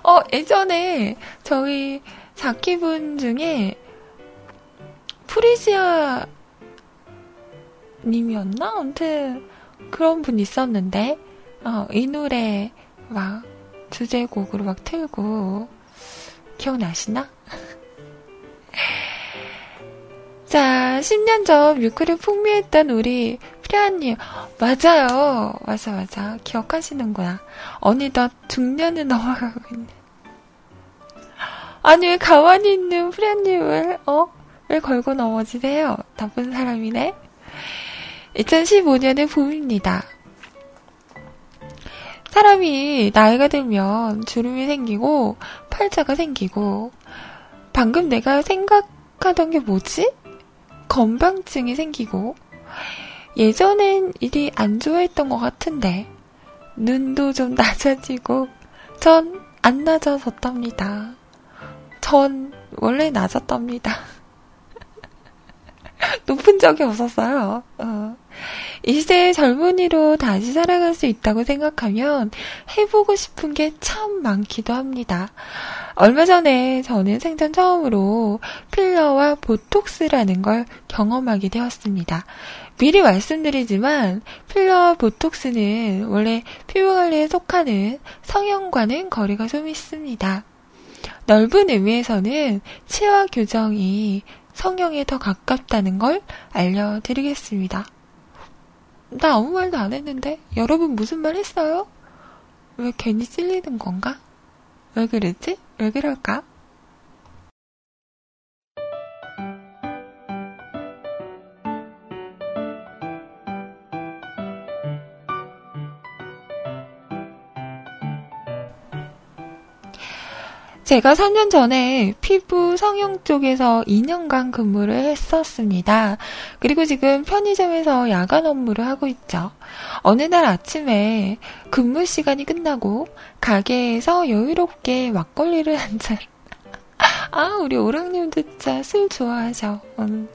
어, 예전에 저희 자키분 중에 프리지아 님이었나? 아무튼 그런 분 있었는데 어, 이 노래 막 주제곡으로 막 틀고 기억나시나? 자, 10년 전 뮤크를 풍미했던 우리 프리아님. 맞아요. 맞아, 맞아. 기억하시는구나. 어느덧 중년을 넘어가고 있네. 아니, 왜 가만히 있는 프리아님을, 어? 왜 걸고 넘어지세요? 나쁜 사람이네. 2015년의 봄입니다. 사람이 나이가 들면 주름이 생기고 팔자가 생기고 방금 내가 생각하던 게 뭐지? 건방증이 생기고 예전엔 일이 안 좋아했던 것 같은데 눈도 좀 낮아지고 전 안 낮아졌답니다. 전 원래 낮았답니다. 높은 적이 없었어요. 어. 이 시대의 젊은이로 다시 살아갈 수 있다고 생각하면 해보고 싶은 게 참 많기도 합니다. 얼마 전에 저는 생전 처음으로 필러와 보톡스라는 걸 경험하게 되었습니다. 미리 말씀드리지만 필러와 보톡스는 원래 피부 관리에 속하는 성형과는 거리가 좀 있습니다. 넓은 의미에서는 치아 교정이 성형에 더 가깝다는 걸 알려드리겠습니다. 나 아무 말도 안 했는데? 여러분 무슨 말 했어요? 왜 괜히 찔리는 건가? 왜 그러지? 왜 그럴까? 제가 3년 전에 피부 성형 쪽에서 2년간 근무를 했었습니다. 그리고 지금 편의점에서 야간 업무를 하고 있죠. 어느 날 아침에 근무 시간이 끝나고 가게에서 여유롭게 막걸리를 한 잔. 아, 우리 오랑님도 진짜 술 좋아하셔. 음.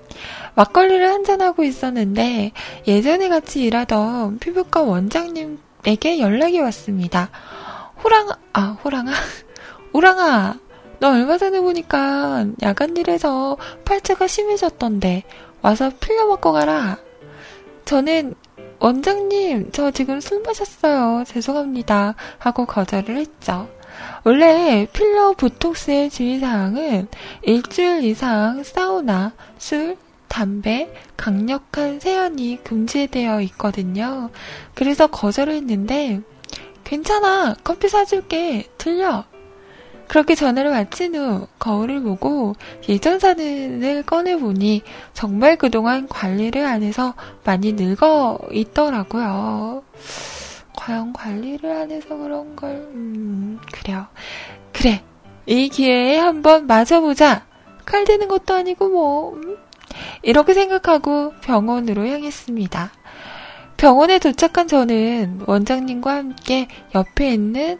막걸리를 한 잔하고 있었는데 예전에 같이 일하던 피부과 원장님에게 연락이 왔습니다. 호랑아, 아, 호랑아? 오랑아, 너 얼마 전에 보니까 야간 일해서 팔자가 심해졌던데 와서 필러 먹고 가라. 저는 원장님, 저 지금 술 마셨어요. 죄송합니다. 하고 거절을 했죠. 원래 필러 보톡스의 주의사항은 일주일 이상 사우나, 술, 담배, 강력한 세연이 금지되어 있거든요. 그래서 거절을 했는데, 괜찮아. 커피 사줄게. 들려. 그렇게 전화를 마친 후 거울을 보고 예전 사진을 꺼내보니 정말 그동안 관리를 안 해서 많이 늙어 있더라고요. 과연 관리를 안 해서 그런 걸, 음, 그래요. 그래. 이 기회에 한번 맞아보자. 칼 대는 것도 아니고 뭐, 음. 이렇게 생각하고 병원으로 향했습니다. 병원에 도착한 저는 원장님과 함께 옆에 있는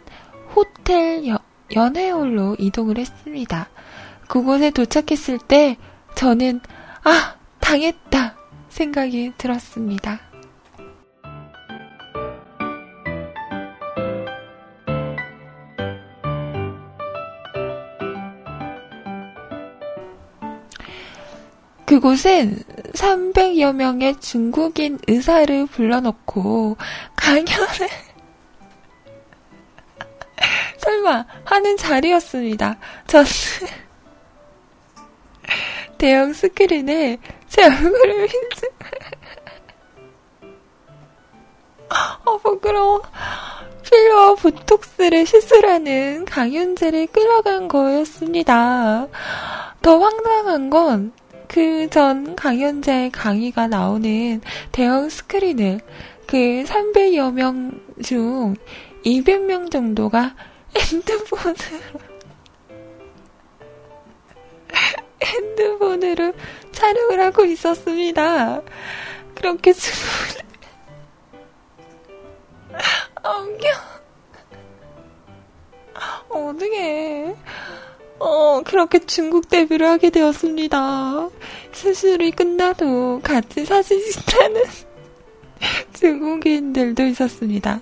호텔 여, 연회홀로 이동을 했습니다. 그곳에 도착했을 때 저는 아, 당했다 생각이 들었습니다. 그곳은 300여 명의 중국인 의사를 불러놓고 강연을 설마 하는 자리였습니다. 저는 대형 스크린에 제 얼굴을 빈지 어 부끄러워 필러와 보톡스를 시술하는 강윤재를 끌어간 거였습니다. 더 황당한 건 그 전 강연자의 강의가 나오는 대형 스크린을 그 300여 명 중 200명 정도가 핸드폰으로 핸드폰으로 촬영을 하고 있었습니다. 그렇게 주문 아, 웃겨. 어떻게 어, 그렇게 중국 데뷔를 하게 되었습니다. 수술이 끝나도 같이 사진 찍자는 중국인들도 있었습니다.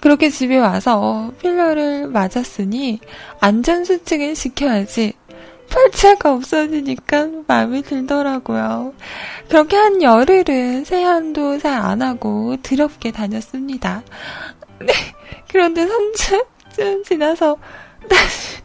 그렇게 집에 와서 필러를 맞았으니 안전수칙을 지켜야지. 팔자가 없어지니까 마음이 들더라고요. 그렇게 한 열흘은 세안도 잘 안 하고 드럽게 다녔습니다. 네, 그런데 3주쯤 지나서 다시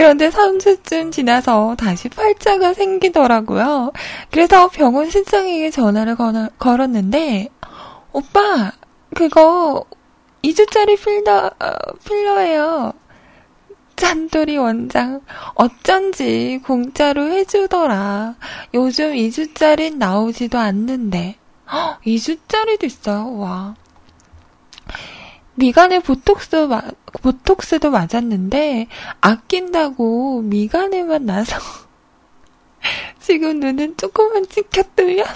그런데 3주쯤 지나서 다시 팔자가 생기더라고요. 그래서 병원 실장에게 전화를 걸었는데, 오빠, 그거 2주짜리 필러, 어, 필러예요. 짠돌이 원장, 어쩐지 공짜로 해주더라. 요즘 2주짜리 나오지도 않는데. 2주짜리도 있어요, 와. 미간에 보톡스, 보톡스도 맞았는데, 아낀다고 미간에만 나서, 지금 눈은 조금만 찍혔으면,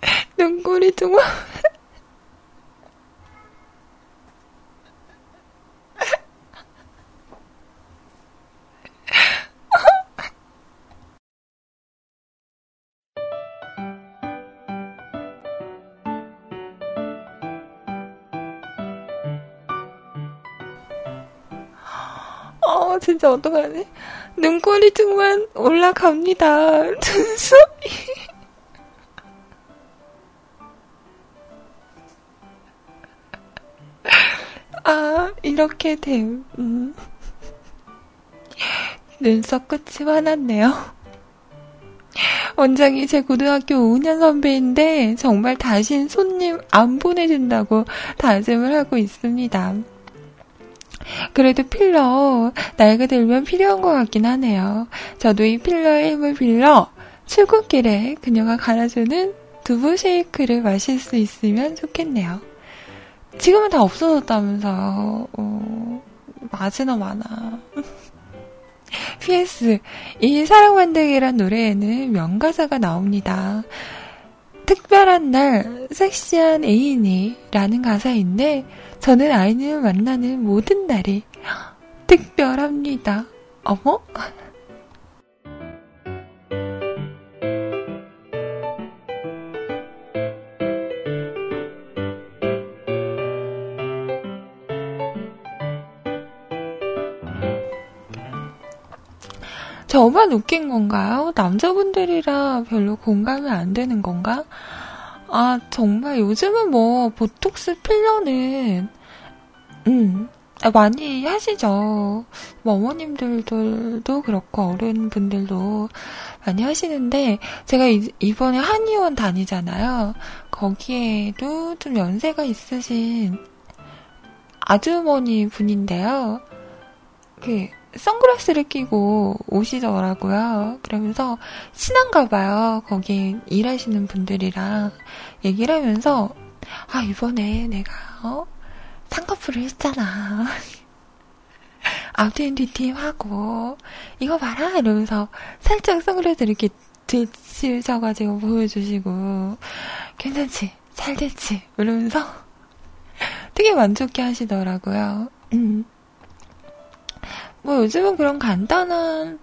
눈꼬리 둥어, 어, 진짜 어떡하지? 눈꼬리 등만 올라갑니다. 눈썹이. 아, 이렇게 됨. 음. 눈썹 끝이 화났네요. 원장이 제 고등학교 5년 선배인데 정말 다신 손님 안 보내준다고 다짐을 하고 있습니다. 그래도 필러 나이가 들면 필요한 것 같긴 하네요. 저도 이 필러의 힘을 빌려 출근길에 그녀가 갈아주는 두부 쉐이크를 마실 수 있으면 좋겠네요. 지금은 다 없어졌다면서요. 어, 맞으나 마나. PS, 이 사랑 만들기란 노래에는 명가사가 나옵니다. 특별한 날, 섹시한 애인이 라는 가사인데, 저는 아이님을 만나는 모든 날이 특별합니다. 어머? 저만 웃긴 건가요? 남자분들이라 별로 공감이 안 되는 건가? 아, 정말 요즘은 뭐, 보톡스 필러는, 음, 많이 하시죠. 뭐 어머님들도 그렇고, 어른분들도 많이 하시는데, 제가 이, 번에 한의원 다니잖아요. 거기에도 좀 연세가 있으신 아주머니 분인데요. 그, 선글라스를 끼고 오시더라고요. 그러면서 친한가 봐요. 거기 일하시는 분들이랑 얘기를 하면서 아 이번에 내가 어 쌍꺼풀을 했잖아. 아웃앤디팀 하고 이거 봐라 이러면서 살짝 선글라스를 이렇게 들치셔가지고 보여주시고 괜찮지? 잘 됐지? 이러면서 되게 만족해 하시더라고요. 음. 뭐 요즘은 그런 간단한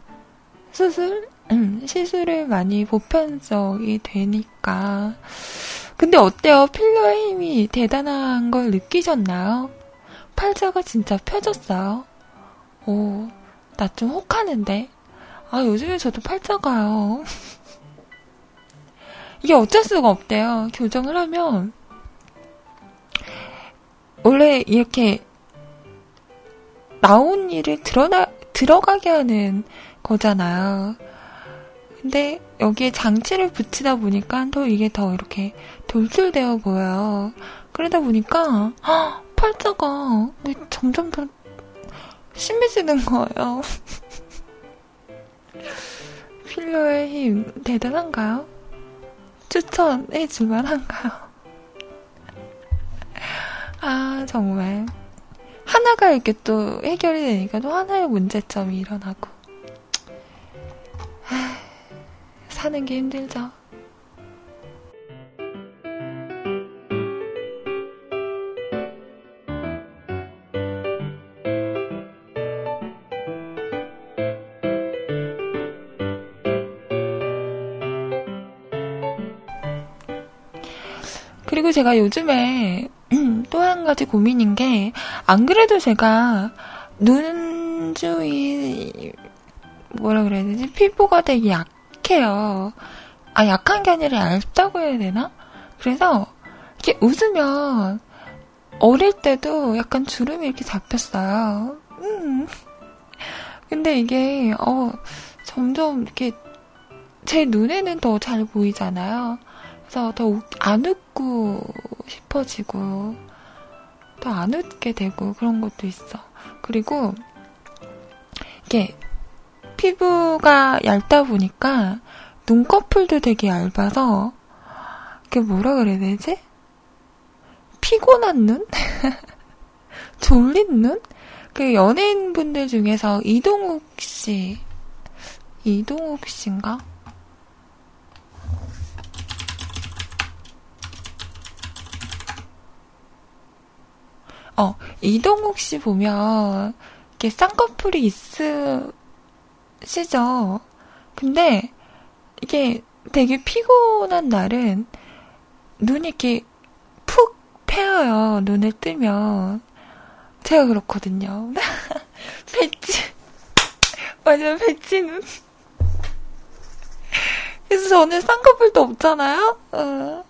수술, 음, 시술을 많이 보편적이 되니까. 근데 어때요? 필러의 힘이 대단한 걸 느끼셨나요? 팔자가 진짜 펴졌어요. 오, 나 좀 혹하는데. 아, 요즘에 저도 팔자가요. 이게 어쩔 수가 없대요. 교정을 하면. 원래 이렇게 나온 일을 드러나, 들어가게 하는 거잖아요. 근데 여기에 장치를 붙이다 보니까 더 이게 더 이렇게 돌출되어 보여요. 그러다 보니까 헉, 팔자가 점점 더 심해지는 거예요. 필러의 힘 대단한가요? 추천해 줄 만한가요? 아 정말 하나가 이렇게 또 해결이 되니까 또 하나의 문제점이 일어나고. 하, 사는 게 힘들죠. 그리고 제가 요즘에 또 한 가지 고민인 게, 안 그래도 제가 눈 주위, 뭐라 그래야 되지? 피부가 되게 약해요. 아, 약한 게 아니라 얇다고 해야 되나? 그래서, 이렇게 웃으면, 어릴 때도 약간 주름이 이렇게 잡혔어요. 음. 근데 이게, 어, 점점 이렇게, 제 눈에는 더 잘 보이잖아요. 그래서 더 안 웃고 싶어지고, 더 안 웃게 되고 그런 것도 있어. 그리고 이게 피부가 얇다 보니까 눈꺼풀도 되게 얇아서 그게 뭐라 그래야 되지? 피곤한 눈? 졸린 눈? 그 연예인분들 중에서 이동욱 씨, 이동욱 씨인가? 어, 이동욱 씨 보면, 이렇게 쌍꺼풀이 있으시죠? 근데, 이게 되게 피곤한 날은, 눈이 이렇게 푹 패여요, 눈을 뜨면. 제가 그렇거든요. 배치. 완전 배치 눈. 그래서 저는 쌍꺼풀도 없잖아요? 어.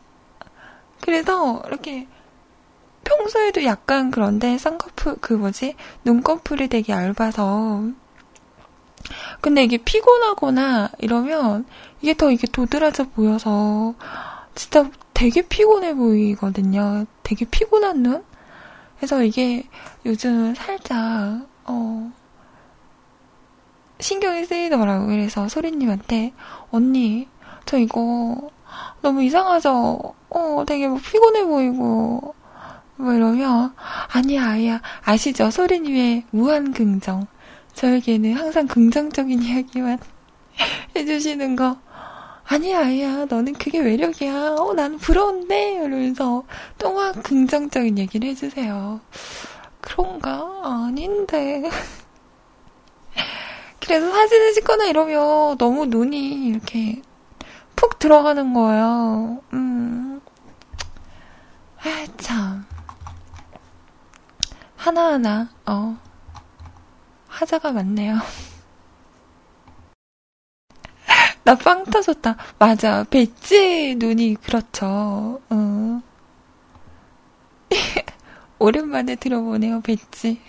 그래서 이렇게 평소에도 약간 그런데 쌍꺼풀, 그 뭐지? 눈꺼풀이 되게 얇아서. 근데 이게 피곤하거나 이러면 이게 더 이게 도드라져 보여서 진짜 되게 피곤해 보이거든요. 되게 피곤한 눈? 그래서 이게 요즘 살짝, 어, 신경이 쓰이더라고요. 그래서 소리님한테, 언니, 저 이거 너무 이상하죠? 어, 되게 뭐 피곤해 보이고, 뭐 이러면, 아니야, 아야. 아시죠? 소리님의 무한 긍정. 저에게는 항상 긍정적인 이야기만 해주시는 거. 아니야, 아야. 너는 그게 매력이야. 어, 나는 부러운데? 이러면서 또막 긍정적인 얘기를 해주세요. 그런가? 아닌데. 그래서 사진을 찍거나 이러면 너무 눈이 이렇게 푹 들어가는 거예요. 음. 아, 참. 하나하나, 어, 하자가 많네요. 나 빵 터졌다. 맞아. 배지 눈이 그렇죠. 어. 오랜만에 들어보네요, 배지.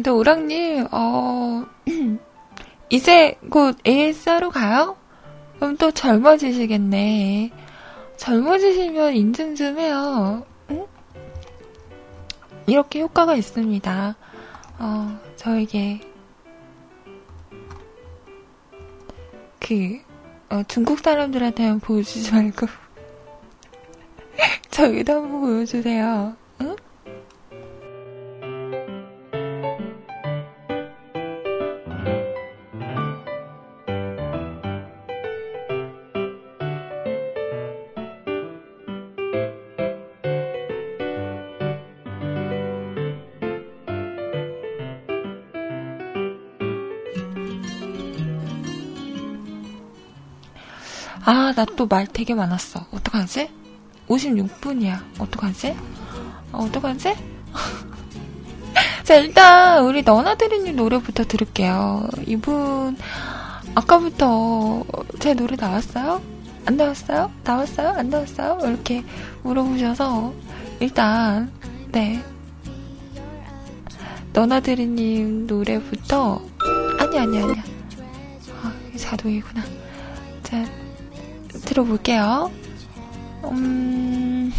아무튼 오랑님, 어, 이제 곧 AS하러 가요? 그럼 또 젊어지시겠네. 젊어지시면 인증 좀 해요. 응? 이렇게 효과가 있습니다. 어, 저에게 그 어, 중국 사람들한테는 보여주지 말고 저기도 한번 보여주세요. 또 말 되게 많았어. 어떡하지? 56분이야. 어떡하지? 어, 어떡하지? 자, 일단, 우리 너나드리님 노래부터 들을게요. 이분, 아까부터 제 노래 나왔어요? 안 나왔어요? 나왔어요? 안 나왔어요? 이렇게 물어보셔서, 일단, 네. 너나 드리님 노래부터, 아니, 아니, 아니야. 아, 자동이구나. 자, 들어볼게요. 음...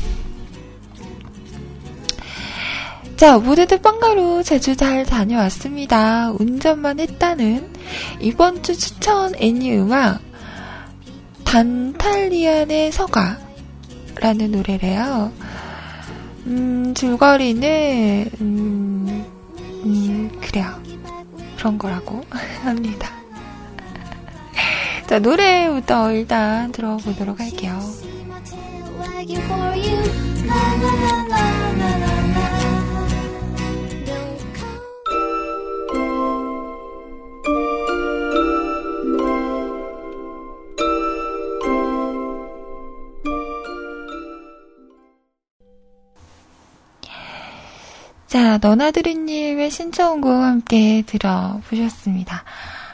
자, 모두들 빵가루 제주 잘 다녀왔습니다. 운전만 했다는 이번 주 추천 애니 음악 단탈리안의 서가라는 노래래요. 음, 줄거리는 음, 음, 그래요. 그런 거라고 합니다. 자, 노래부터 일단 들어보도록 할게요. 자, 너나드리님의 신청곡 함께 들어보셨습니다.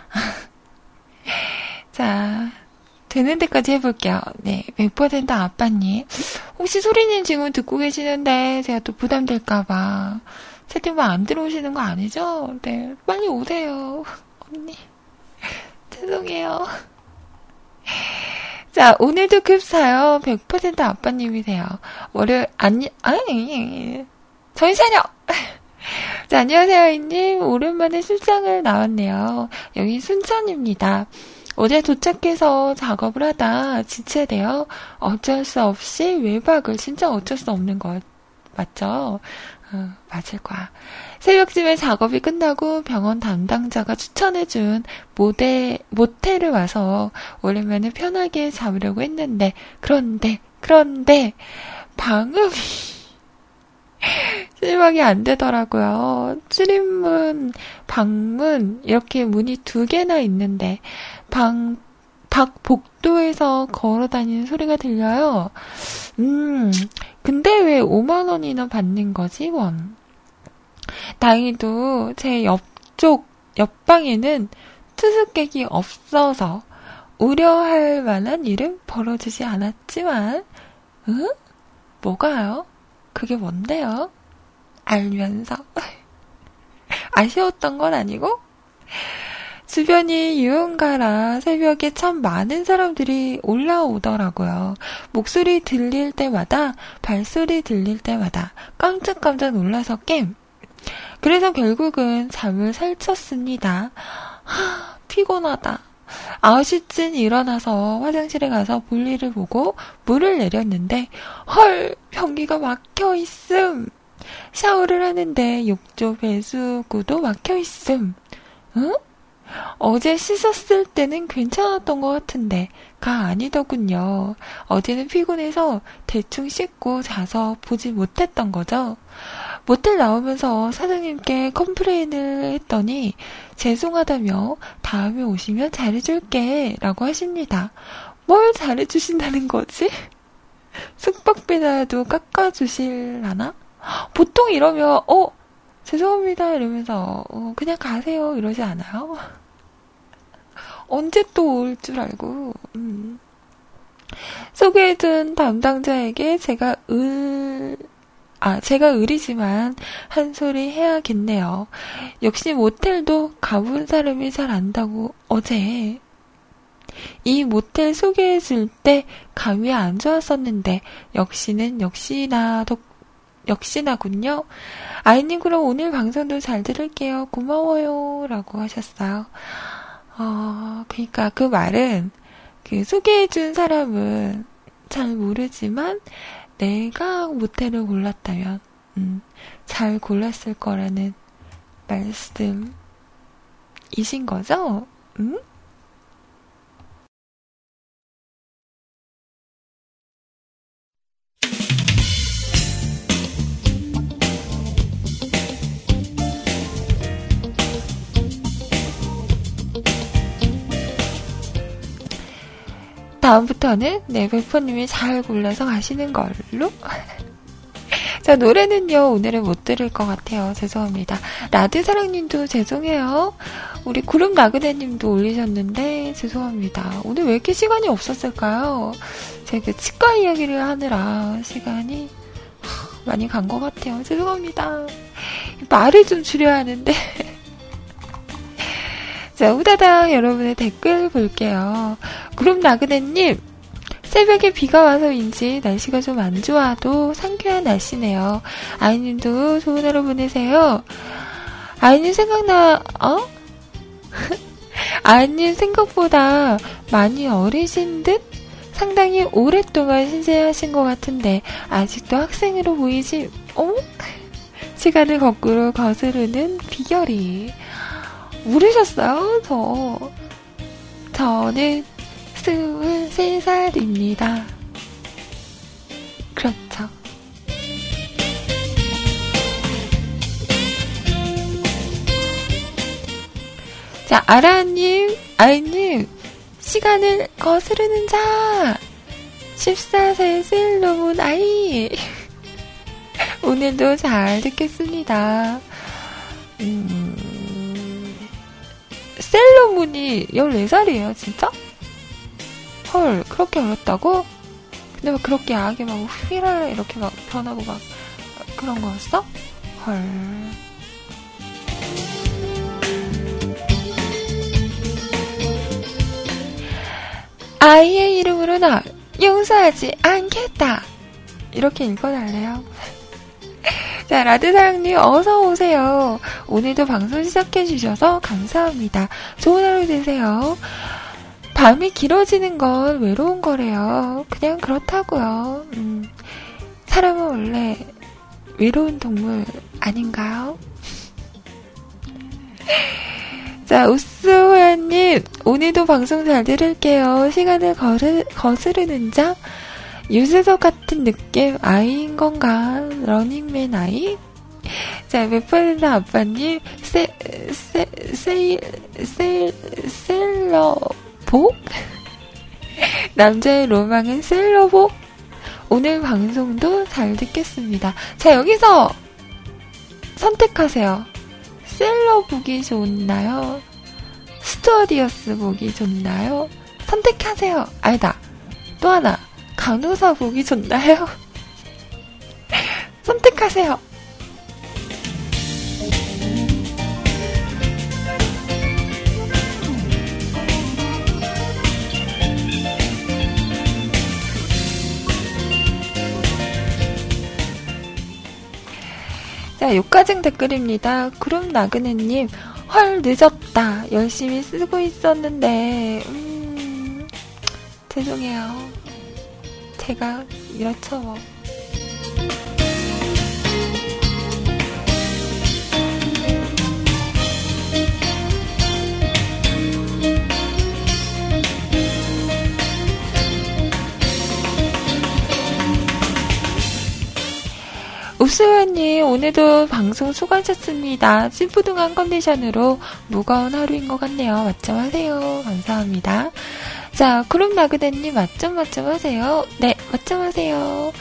자, 되는 데까지 해볼게요. 네, 100% 아빠님. 혹시 소리님 지금 듣고 계시는데 제가 또 부담될까봐 채팅방 안 들어오시는 거 아니죠? 네, 빨리 오세요. 언니. 죄송해요. 자, 오늘도 급사요. 100% 아빠님이세요. 월요일, 아니, 아니, 정신 차려! 자, 안녕하세요, 이님. 오랜만에 출장을 나왔네요. 여기 순천입니다. 어제 도착해서 작업을 하다 지체되어 어쩔 수 없이 외박을 진짜 어쩔 수 없는 것 맞죠? 어, 맞을 거야. 새벽쯤에 작업이 끝나고 병원 담당자가 추천해준 모델, 모텔을 와서 오랜만에 편하게 잡으려고 했는데, 그런데, 그런데, 방음이 실망이 안 되더라고요. 출입문, 방문, 이렇게 문이 두 개나 있는데, 방, 밖 복도에서 걸어 다니는 소리가 들려요. 음, 근데 왜 5만원이나 받는 거지, 원? 다행히도 제 옆쪽, 옆방에는 투숙객이 없어서 우려할 만한 일은 벌어지지 않았지만, 응? 뭐가요? 그게 뭔데요? 알면서. 아쉬웠던 건 아니고? 주변이 유흥가라 새벽에 참 많은 사람들이 올라오더라고요. 목소리 들릴 때마다, 발소리 들릴 때마다 깜짝깜짝 놀라서 깸. 그래서 결국은 잠을 살쳤습니다. 하, 피곤하다. 9시쯤 일어나서 화장실에 가서 볼일을 보고 물을 내렸는데 헐 변기가 막혀 있음. 샤워를 하는데 욕조 배수구도 막혀 있음. 응? 어제 씻었을 때는 괜찮았던 것 같은데, 가 아니더군요. 어제는 피곤해서 대충 씻고 자서 보지 못했던 거죠. 모텔 나오면서 사장님께 컴플레인을 했더니, 죄송하다며 다음에 오시면 잘해줄게 라고 하십니다. 뭘 잘해주신다는 거지? 숙박비라도 깎아주실라나? 보통 이러면, 어, 죄송합니다. 이러면서, 어, 그냥 가세요. 이러지 않아요? 언제 또 올 줄 알고, 음. 소개해준 담당자에게 제가 을, 아, 제가 을이지만 한 소리 해야겠네요. 역시 모텔도 가본 사람이 잘 안다고 어제 이 모텔 소개해줄 때 감이 안 좋았었는데 역시는 역시나 덕 역시나군요. 아이님 그럼 오늘 방송도 잘 들을게요. 고마워요. 라고 하셨어요. 어, 그니까 그 말은 그 소개해준 사람은 잘 모르지만 내가 모텔을 골랐다면 음, 잘 골랐을 거라는 말씀이신 거죠? 음? 다음부터는 네, 베퍼님이 잘 골라서 가시는 걸로. 자, 노래는요, 오늘은 못 들을 것 같아요. 죄송합니다. 라드 사랑님도 죄송해요. 우리 구름 나그네님도 올리셨는데, 죄송합니다. 오늘 왜 이렇게 시간이 없었을까요? 제가 그 치과 이야기를 하느라 시간이 많이 간 것 같아요. 죄송합니다. 말을 좀 줄여야 하는데. 자, 우다당 여러분의 댓글 볼게요. 그룹 나그네님, 새벽에 비가 와서인지 날씨가 좀 안 좋아도 상쾌한 날씨네요. 아이님도 좋은 하루 보내세요. 아이님 생각나, 어? 아이님 생각보다 많이 어리신 듯? 상당히 오랫동안 신세하신 것 같은데, 아직도 학생으로 보이지, 어? 시간을 거꾸로 거스르는 비결이. 모르셨어요? 저. 저는 23살입니다. 그렇죠. 자, 아라님, 아이님, 시간을 거스르는 자! 14세 셀로몬 아이! 오늘도 잘 듣겠습니다. 음, 셀러문이 14살이에요, 진짜? 헐, 그렇게 어렸다고? 근데 막 그렇게 야하게 막 휘랄 이렇게 막 변하고 막 그런 거였어? 헐. 아이의 이름으로 나 용서하지 않겠다. 이렇게 읽어달래요. 자, 라드사랑님 어서 오세요. 오늘도 방송 시작해 주셔서 감사합니다. 좋은 하루 되세요. 밤이 길어지는 건 외로운 거래요. 그냥 그렇다고요. 음, 사람은 원래 외로운 동물 아닌가요? 자, 우스호야님, 오늘도 방송 잘 들을게요. 시간을 거르, 거스르는 자, 유재석 같은 느낌 아이인 건가? 러닝맨 아이? 자, 메퍼나 아빠님, 세, 세, 세, 세, 세일러복? 남자의 로망은 세일러복? 오늘 방송도 잘 듣겠습니다. 자, 여기서 선택하세요. 세일러복이 좋나요? 스튜어디스 복이 좋나요? 선택하세요. 아니다. 또 하나. 간호사 보기 좋나요? 선택하세요. 자, 요까진 댓글입니다. 구름 나그네님, 헐, 늦었다. 열심히 쓰고 있었는데, 음, 죄송해요. 제가 이렇죠, 뭐. 읍수연님, 오늘도 방송 수고하셨습니다. 찐푸둥한 컨디션으로 무거운 하루인 것 같네요. 맞점 하세요. 감사합니다. 자, 구름 나그네님, 맞점 맞점 하세요. 네, 맞점 하세요.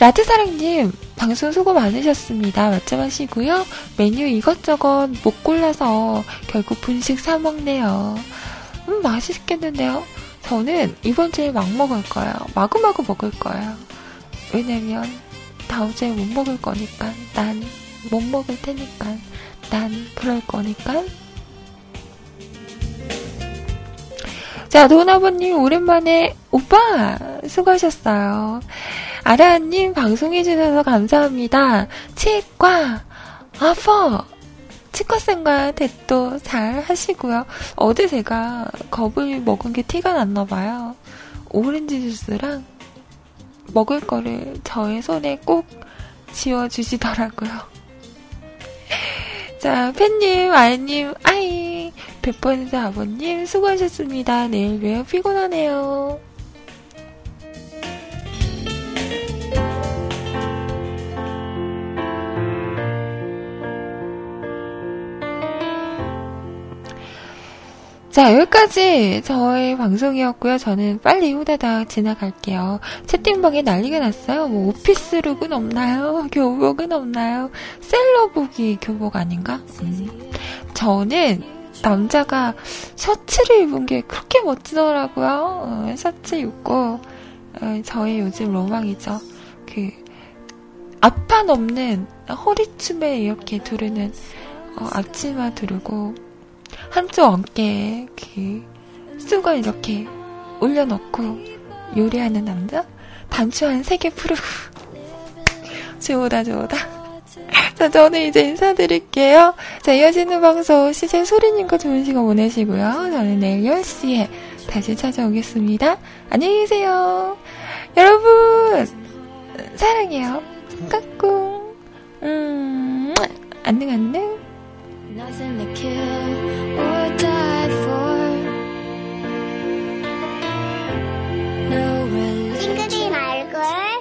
라드사랑님, 방송 수고 많으셨습니다. 맞점 하시고요. 메뉴 이것저것 못 골라서 결국 분식 사 먹네요. 음, 맛있겠는데요? 저는 이번 주에 막 먹을 거예요. 마구마구 먹을 거예요. 왜냐면, 다음 주에 못 먹을 거니까 난 못 먹을 테니까 난 그럴 거니까 자 도나버님 오랜만에 오빠 수고하셨어요. 아라님 방송해주셔서 감사합니다. 치과 아퍼. 치과쌤과 대도 잘 하시고요. 어제 제가 겁을 먹은 게 티가 났나봐요. 오렌지 주스랑 먹을 거를 저의 손에 꼭 지워주시더라고요. 자, 팬님, 아이님, 아이, 백번째 아버님, 수고하셨습니다. 내일 봬요. 피곤하네요. 자, 여기까지 저의 방송이었고요. 저는 빨리 후다닥 지나갈게요. 채팅방에 난리가 났어요. 뭐, 오피스룩은 없나요? 교복은 없나요? 셀러복이 교복 아닌가? 음. 저는 남자가 셔츠를 입은 게 그렇게 멋지더라고요. 어, 셔츠 입고, 어, 저의 요즘 로망이죠. 그, 앞판 없는 허리춤에 이렇게 두르는 어, 앞치마 두르고, 한쪽 어깨에 그 쑥을 이렇게 올려놓고 요리하는 남자? 단추 한 세 개 풀고 좋다 좋다 자, 저는 이제 인사드릴게요. 자, 이어지는 방송 시제 소리님과 좋은 시간 보내시고요. 저는 내일 10시에 다시 찾아오겠습니다. 안녕히 계세요. 여러분, 사랑해요. 까꿍. 음, 안녕, 안녕. Nothing to kill or die for. No religion. 핑크빈 얼굴.